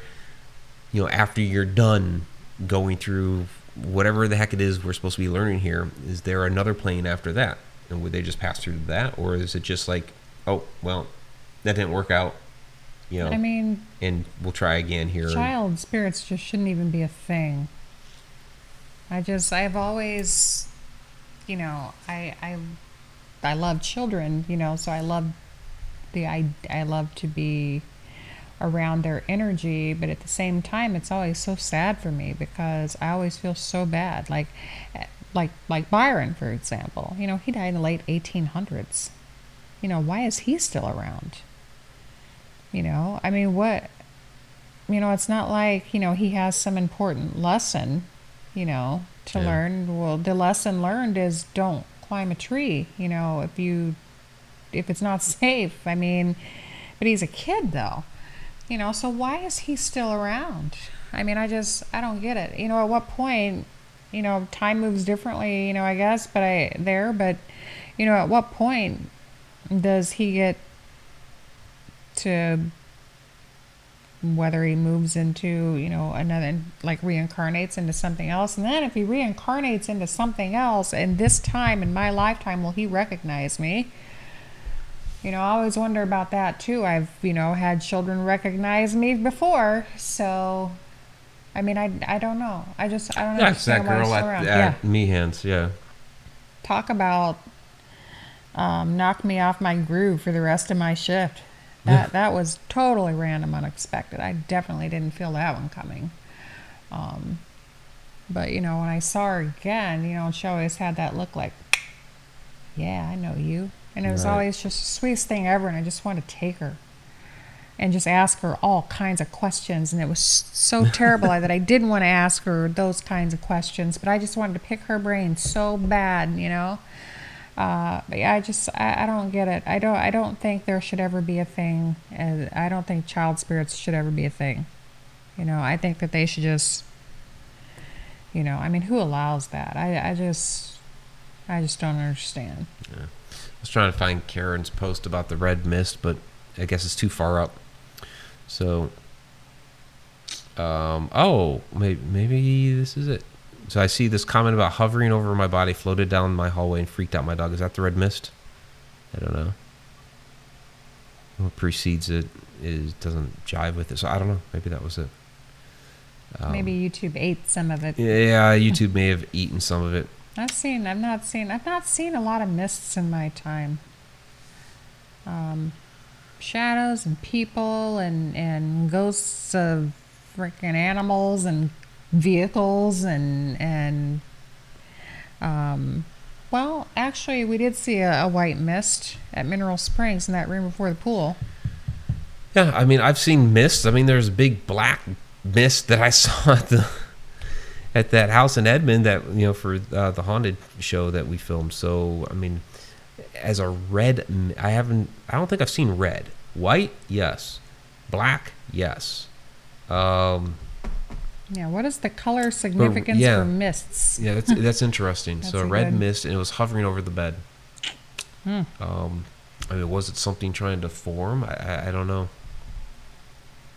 you know, after you're done going through whatever the heck it is we're supposed to be learning here, is there another plane after that? And would they just pass through that? Or is it just like, oh, well, that didn't work out, you know, I mean, and we'll try again here? child spirits just shouldn't even be a thing. I just I've always, you know, I I I love children, you know, so I love the I I love to be around their energy, but at the same time, it's always so sad for me because I always feel so bad. Like, like like Byron, for example. You know, he died in the late 1800s. You know, why is he still around? You know, I mean, what? You know, it's not like you know he has some important lesson. You know, to Yeah. learn. Well, the lesson learned is don't climb a tree. You know, if you if it's not safe. I mean, but he's a kid though. You know, so why is he still around? I mean, I just I don't get it. You know, at what point, you know, time moves differently, you know, I guess, but I there, but you know, at what point does he get to whether he moves into, you know, another like reincarnates into something else and then if he reincarnates into something else and this time in my lifetime will he recognize me? You know, I always wonder about that too. I've, you know, had children recognize me before, so I mean, I, I don't know. I just I don't know. That's that girl at, around. at yeah, Meehan's. Yeah. talk about um, knock me off my groove for the rest of my shift. [LAUGHS] That that was totally random, unexpected. I definitely didn't feel that one coming. Um, but you know, when I saw her again, you know, she always had that look like, yeah, I know you. And it was Right. always just the sweetest thing ever. And I just wanted to take her and just ask her all kinds of questions. And it was so [LAUGHS] terrible that I didn't want to ask her those kinds of questions, but I just wanted to pick her brain so bad, you know. Uh, but yeah, I just I, I don't get it. I don't I don't think there should ever be a thing. I don't think child spirits should ever be a thing. You know, I think that they should just. You know, I mean, who allows that? I I just I just don't understand. I was trying to find Karen's post about the red mist, but I guess it's too far up. So, um, oh, maybe, maybe this is it. So I see this comment about hovering over my body, floated down my hallway, and freaked out my dog. Is that the red mist? I don't know. What precedes it is doesn't jive with it, so I don't know. Maybe that was it. Um, Maybe YouTube ate some of it. Yeah, YouTube may have eaten some of it. I've seen. I've not seen. I've not seen a lot of mists in my time. Um, shadows and people and and ghosts of freaking animals and vehicles and and um, well, actually, we did see a, a white mist at Mineral Springs in that room before the pool. Yeah, I mean, I've seen mists. I mean, there's a big black mist that I [LAUGHS] saw at the at that house in Edmond that you know for uh, the haunted show that we filmed. So, I mean, as a red, I haven't. I don't think I've seen red. White, yes. Black, yes. Um, Yeah, what is the color significance yeah. for mists? yeah, that's [LAUGHS] that's interesting. so, That's a a red good- mist, and it was hovering over the bed. Hmm. Um, I mean, was it something trying to form? I, I, I don't know.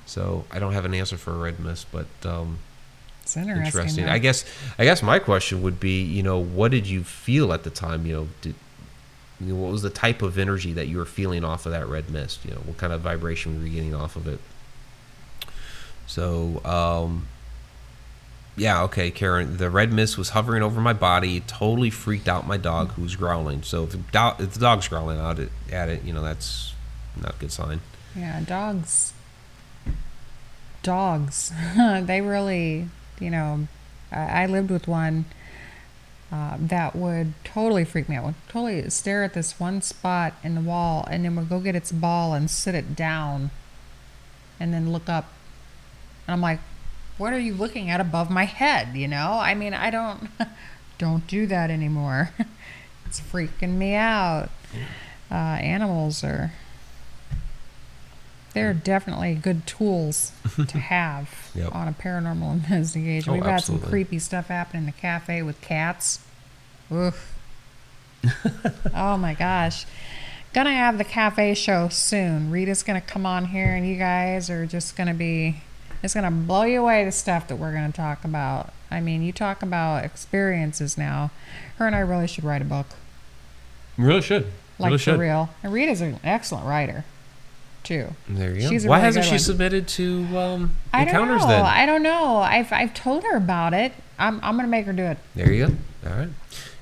So I don't have an answer for a red mist, but um, It's interesting. interesting. I guess I guess my question would be, you know, what did you feel at the time? You know, did you know, what was the type of energy that you were feeling off of that red mist? You know, what kind of vibration were you getting off of it? So, um, yeah, okay, Karen. The red mist was hovering over my body. It totally freaked out my dog, who was growling. So if the, if the dog's growling out at it, you know, that's not a good sign. Yeah, dogs. Dogs. [LAUGHS] they really, you know, I, I lived with one uh, that would totally freak me out. Would totally stare at this one spot in the wall and then would go get its ball and sit it down and then look up. And I'm like, what are you looking at above my head? You know? I mean, I don't, [LAUGHS] don't do that anymore. [LAUGHS] it's freaking me out. Uh, animals are they're definitely good tools [LAUGHS] to have Yep. on a paranormal [LAUGHS] investigation. Oh, We've had some creepy stuff happen in the cafe with cats. Oof. [LAUGHS] oh my gosh. Gonna have the cafe show soon. Rita's gonna come on here and you guys are just gonna be it's gonna blow you away the stuff that we're gonna talk about. I mean, you talk about experiences now. Her and I really should write a book. Really should. Like really for should. real. And Rita's an excellent writer too. There you go. She's a Why really hasn't she one. submitted to um, I don't encounters know. then? I don't know. I've I've told her about it. I'm I'm gonna make her do it. There you go. All right.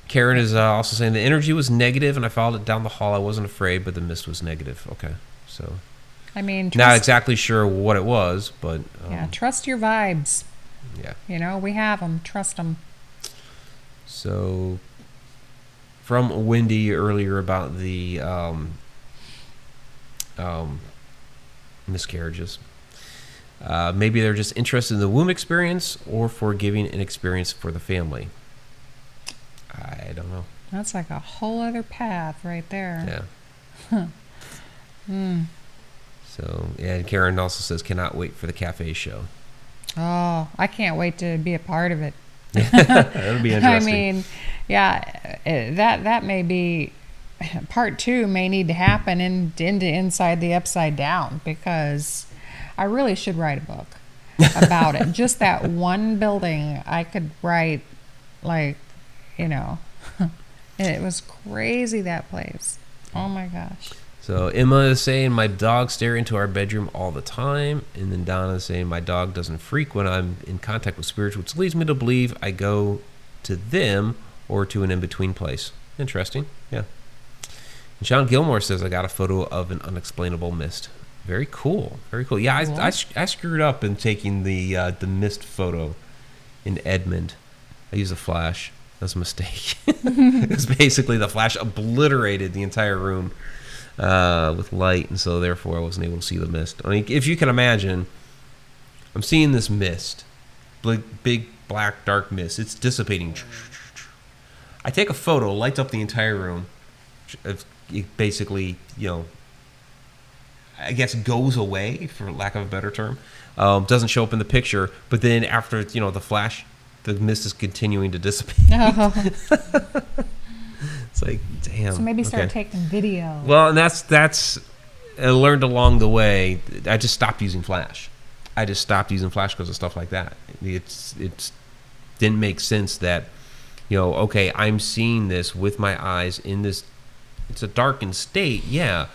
Karen is uh, also saying the energy was negative, and I followed it down the hall. I wasn't afraid, but the mist was negative. Okay, so I mean, not exactly sure what it was, but um, yeah, trust your vibes. yeah. You know, we have them. Trust them. So, from Wendy earlier about the um, um, miscarriages. Uh, maybe they're just interested in the womb experience or for giving an experience for the family. I don't know. That's like a whole other path right there. Yeah. Mm. So, yeah, and Karen also says, cannot wait for the cafe show. Oh, I can't wait to be a part of it. [LAUGHS] That'll be [LAUGHS] interesting. I mean, yeah, that that may be part two may need to happen in, into inside the upside down because I really should write a book about it. Just that [LAUGHS] one building, I could write like, you know, [LAUGHS] it was crazy that place. Oh my gosh. So Emma is saying my dogs stare into our bedroom all the time, and then Donna is saying my dog doesn't freak when I'm in contact with spirits, which leads me to believe I go to them or to an in-between place. Interesting, yeah. Sean Gilmore says I got a photo of an unexplainable mist. Very cool, very cool. Yeah, I, I, I screwed up in taking the uh, the mist photo in Edmond. I used a flash. That's a mistake. [LAUGHS] it's basically the flash obliterated the entire room uh, with light, and so therefore I wasn't able to see the mist. I mean, if you can imagine, I'm seeing this mist, big, big black dark mist. It's dissipating. I take a photo, lights up the entire room. It basically, you know, I guess goes away for lack of a better term. Um, doesn't show up in the picture, but then after you know the flash, the mist is continuing to dissipate. Oh, [LAUGHS] [LAUGHS] It's like, damn. so maybe start okay. taking video. Well, and that's that's I learned along the way. I just stopped using Flash. I just stopped using Flash because of stuff like that. It's it's didn't make sense that you know okay I'm seeing this with my eyes in this. It's a darkened state, yeah,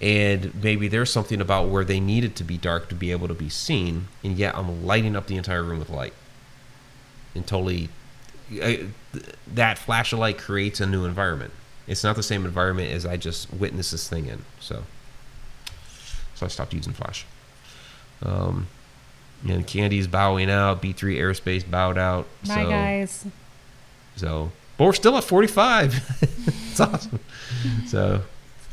and maybe there's something about where they need it to be dark to be able to be seen, and yet I'm lighting up the entire room with light, and totally. I, that flash of light creates a new environment. It's not the same environment as I just witnessed this thing in. So, so I stopped using flash. Um, and Candy's bowing out. B3 Aerospace bowed out. Bye, so, guys. So, but we're still at 45. [LAUGHS] it's awesome. So,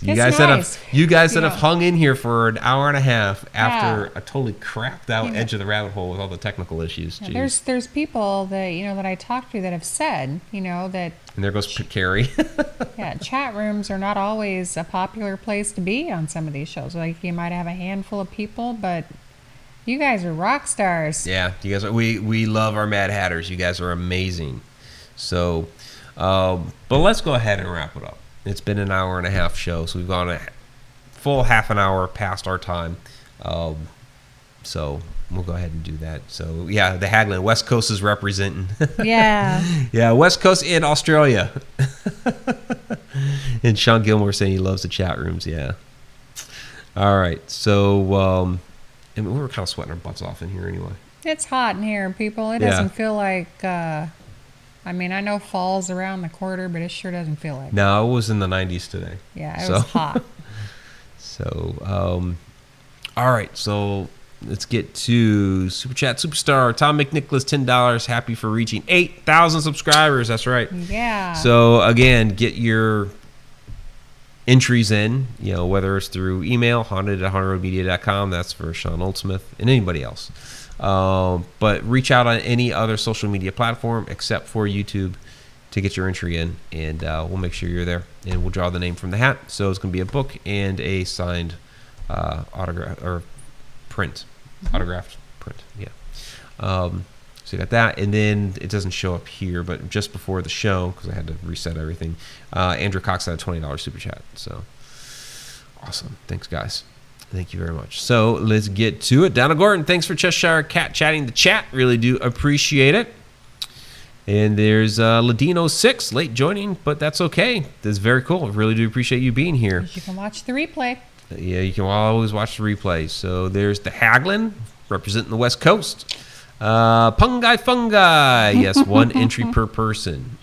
you It's guys that nice. have you guys that have hung in here for an hour and a half after Yeah. a totally crapped out You know. edge of the rabbit hole with all the technical issues. Yeah, there's there's people that you know that I talked to that have said you know that and there goes P- Carrie. [LAUGHS] yeah chat rooms are not always a popular place to be on some of these shows. Like you might have a handful of people, but you guys are rock stars. Yeah, you guys are. We we love our Mad Hatters. You guys are amazing. So, um, but let's go ahead and wrap it up. It's been an hour and a half show, so we've gone a full half an hour past our time. Um, so we'll go ahead and do that. So yeah, the Haglin West Coast is representing. [LAUGHS] Yeah. yeah, West Coast in Australia. [LAUGHS] and Sean Gilmore saying he loves the chat rooms. Yeah. All right. So um, and we were kind of sweating our butts off in here anyway. It's hot in here, people. It Yeah. doesn't feel like. Uh, I mean, I know fall's around the quarter, but it sure doesn't feel like. it. No, it was in the 90s today. Yeah, it So- was hot. [LAUGHS] So, um, all right. So let's get to Super Chat Superstar Tom McNicholas, ten dollars. Happy for reaching eight thousand subscribers. That's right. Yeah. So again, get your entries in. You know, whether it's through email, haunted at hauntedroadmedia.com. That's for Sean Oldsmith and anybody else. Um, but reach out on any other social media platform except for YouTube to get your entry in, and uh, we'll make sure you're there. And we'll draw the name from the hat. So it's going to be a book and a signed uh, autograph or print, autographed print. Yeah. Um, so you got that, and then it doesn't show up here, but just before the show because I had to reset everything. Uh, Andrew Cox had a twenty dollars super chat. So awesome! Thanks, guys. Thank you very much. So let's get to it. Donna Gordon, thanks for Cheshire Cat chatting the chat. Really do appreciate it. And there's uh, Ladino six late joining, but that's okay. That's very cool. Really do appreciate you being here. you can watch the replay. Yeah, you can always watch the replay. So there's the Haglin representing the West Coast. Uh, Pungai Fungi. Yes, one [LAUGHS] entry per person.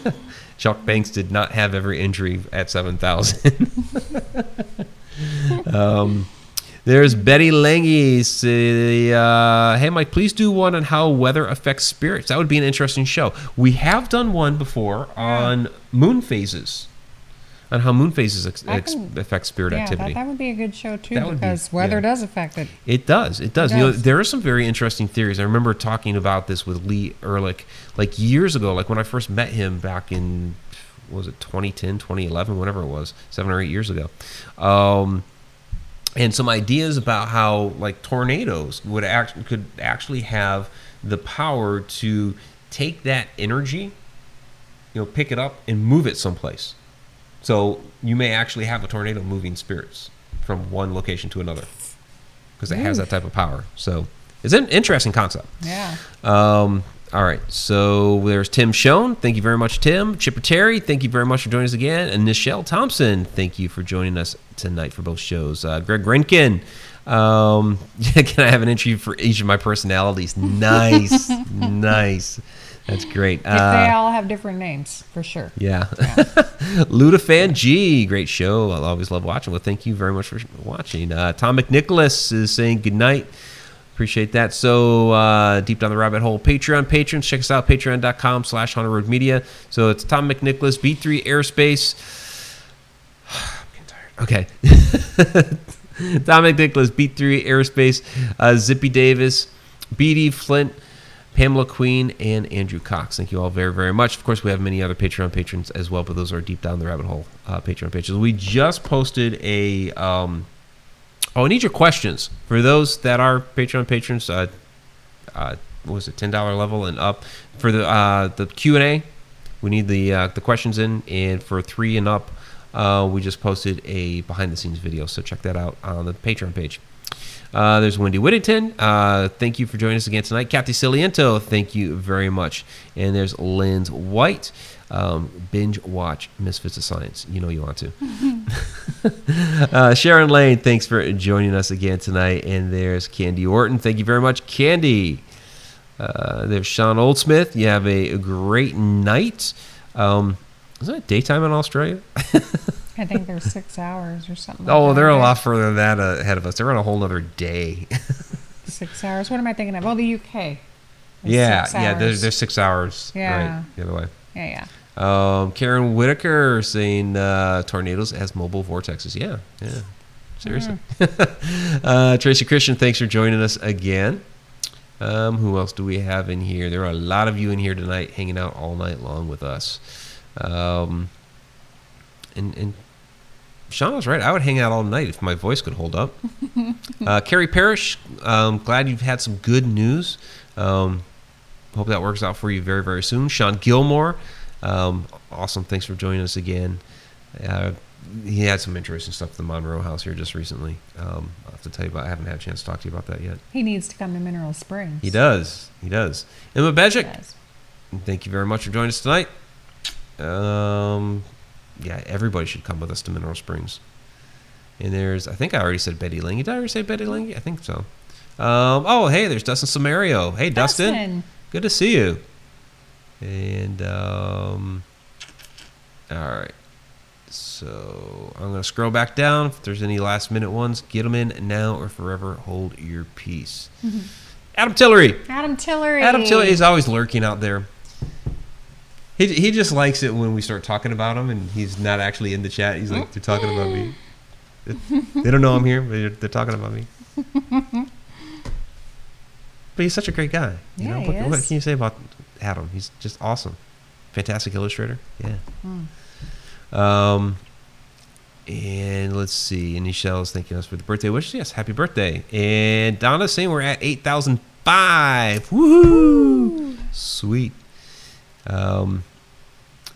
[LAUGHS] Chuck Banks did not have every entry at 7,000. [LAUGHS] um, there's Betty Lange. Uh, hey, Mike, please do one on how weather affects spirits. That would be an interesting show. We have done one before on moon phases, on how moon phases ex- I ex- affect spirit yeah, activity. that, that would be a good show too That would be- because weather yeah. does affect it. It does. It does. It You know, does. there are some very interesting theories. I remember talking about this with Lee Ehrlich like years ago, like when I first met him back in was it 2010, 2011, whatever it was, seven or eight years ago. Um, and some ideas about how like tornadoes would act could actually have the power to take that energy, you know, pick it up and move it someplace. So you may actually have a tornado moving spirits from one location to another because it has that type of power. So it's an interesting concept. Yeah. Um, all right, so there's Tim Schoen. Thank you very much, Tim. Chipper Terry, thank you very much for joining us again. And Nichelle Thompson, thank you for joining us tonight for both shows. Uh, Greg Renkin, um, [LAUGHS] can I have an entry for each of my personalities? [LAUGHS] Nice, nice. That's great. Uh, they all have different names, for sure. yeah. [LAUGHS] Ludafan G, great show. I always love watching. Well, thank you very much for watching. Uh, Tom McNicholas is saying good night. Appreciate that. So, uh, Deep Down the Rabbit Hole Patreon patrons, check us out, patreon.com slash Haunted Road Media. So, it's Tom McNicholas, B3 Airspace. [SIGHS] I'm getting tired. Okay. [LAUGHS] Tom McNicholas, B3 Aerospace, uh, Zippy Davis, BD Flint, Pamela Queen, and Andrew Cox. Thank you all very, very much. Of course, we have many other Patreon patrons as well, but those are deep down the rabbit hole uh, Patreon patrons. We just posted a. Um, oh, I need your questions for those that are Patreon patrons. Uh, uh, what was it ten dollar level and up for the uh, the Q and A? We need the uh, the questions in, and for three and up, uh, we just posted a behind the scenes video. So check that out on the Patreon page. Uh, there's Wendy Whittington. Uh, thank you for joining us again tonight. Kathy Ciliento, thank you very much. And there's Lynn's White. Um, binge watch Misfits of Science. You know you want to. [LAUGHS] uh, Sharon Lane, thanks for joining us again tonight. And there's Candy Orton. Thank you very much, Candy. Uh, there's Sean Oldsmith. You have a great night. Um, is it daytime in Australia? [LAUGHS] I think they're six hours or something. Oh, like they're a lot further than that uh, ahead of us. They're on a whole other day. [LAUGHS] Six hours. What am I thinking of? Oh, the UK. Yeah, yeah. They're, they're six hours. Yeah. Right, the other way. Yeah, yeah. Um, Karen Whitaker saying uh, tornadoes as mobile vortexes. Yeah, yeah. Seriously. [LAUGHS] uh, Tracy Christian, thanks for joining us again. Um, who else do we have in here? There are a lot of you in here tonight, hanging out all night long with us. Um, and and Sean was right. I would hang out all night if my voice could hold up. [LAUGHS] uh, Carrie Parrish, um, glad you've had some good news. Um, hope that works out for you very, very soon. Sean Gilmore, um, awesome. Thanks for joining us again. Uh, he had some interesting stuff at the Monroe House here just recently. Um, I'll have to tell you about. I haven't had a chance to talk to you about that yet. He needs to come to Mineral Springs. He does. He does. Emma Bejic, thank you very much for joining us tonight. Um, yeah, everybody should come with us to Mineral Springs. And there's, I think I already said Betty Lange. Did I already say Betty Lange? I think so. Um, oh, hey, there's Dustin Samario. Hey, Dustin. Dustin. Good to see you. And, um, all right. So I'm going to scroll back down. If there's any last minute ones, get them in now or forever hold your peace. Adam Tillery. Adam Tillery. Adam Tillery is always lurking out there. He, he just likes it when we start talking about him and he's not actually in the chat. He's like, they're talking about me. [LAUGHS] They don't know I'm here, but they're, they're talking about me. But he's such a great guy. You Yeah, know? what, what can you say about Adam? He's just awesome. Fantastic illustrator. Yeah. Hmm. Um, and let's see. And Michelle's thanking us for the birthday wishes. Yes, happy birthday. And Donna's saying we're at 8,005. Woohoo! Sweet. Um,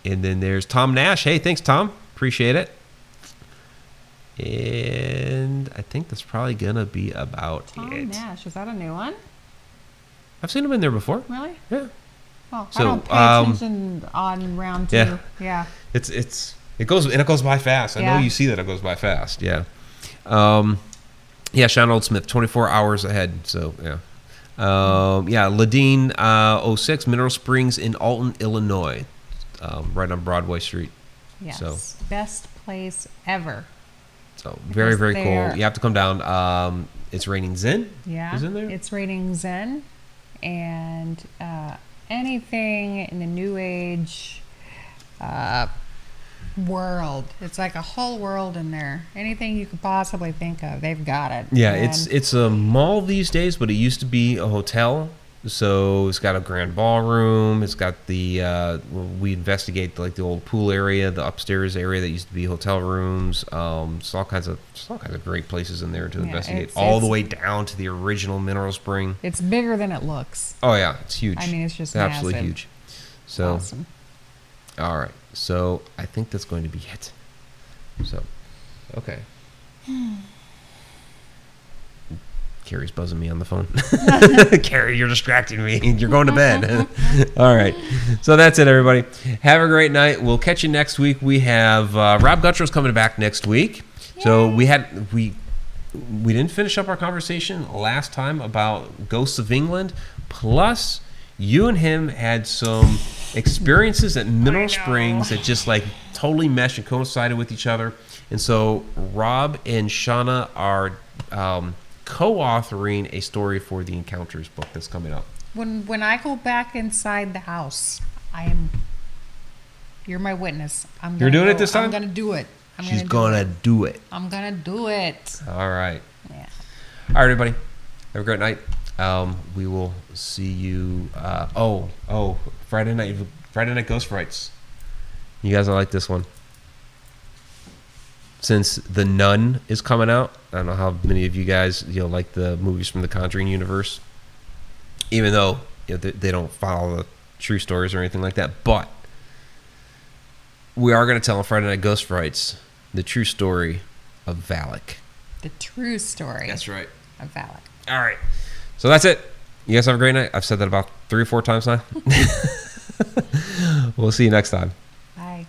and then there's Tom Nash. Hey, thanks, Tom. Appreciate it. And I think that's probably going to be about Tom it. Nash. Is that a new one? I've seen him in there before. Really? Yeah. Oh, So, I don't pay um, attention on round two. yeah. Yeah. It's it's it goes and it goes by fast. I know you see that it goes by fast. Yeah. Um, yeah, Sean Oldsmith, 24 hours ahead. So yeah. Um, yeah, Ladine uh, 06, Mineral Springs in Alton, Illinois, um, right on Broadway Street. Yes. So- Best place ever. So very, Because very cool. You have to come down. Um, it's raining Zen. Yeah. Is in there? It's raining Zen and uh, anything in the New Age uh, world. It's like a whole world in there. Anything you could possibly think of, they've got it. Yeah, it's And it's a mall these days, but it used to be a hotel. So it's got a grand ballroom. It's got the uh, we investigate like the old pool area, the upstairs area that used to be hotel rooms. Um, it's all kinds of it's all kinds of great places in there to Yeah, investigate, it's- all the way down to the original mineral spring. it's bigger than it looks. Oh yeah, it's huge. I mean, it's just absolutely massive. huge. So awesome. all right, so I think that's going to be it. So, okay. [SIGHS] Carrie's buzzing me on the phone. [LAUGHS] [LAUGHS] Carrie, you're distracting me. You're going to bed. [LAUGHS] All right. So that's it, everybody. Have a great night. We'll catch you next week. We have uh, Rob Guttrell's coming back next week. So we had we we didn't finish up our conversation last time about Ghosts of England. Plus, you and him had some experiences at Mineral. Springs that just like totally meshed and coincided with each other. And so Rob and Shauna are um, co-authoring a story for the Encounters book that's coming up. When when I go back inside the house, I am. You're my witness. I'm. You're gonna doing it this time? I'm gonna do it. I'm She's gonna. gonna do it. Do it. I'm gonna do it. All right. Yeah. All right, everybody. Have a great night. Um, we will see you. Uh, oh, oh, Friday night. Friday night Ghost Frights. You guys will like this one. Since The Nun is coming out, I don't know how many of you guys you know like the movies from the Conjuring universe. Even though you know, they, they don't follow the true stories or anything like that, but we are going to tell on Friday Night Ghost Frights the true story of Valak. The true story That's right. of Valak. All right. So that's it. You guys have a great night. I've said that about three or four times now. [LAUGHS] [LAUGHS] we'll see you next time. Bye.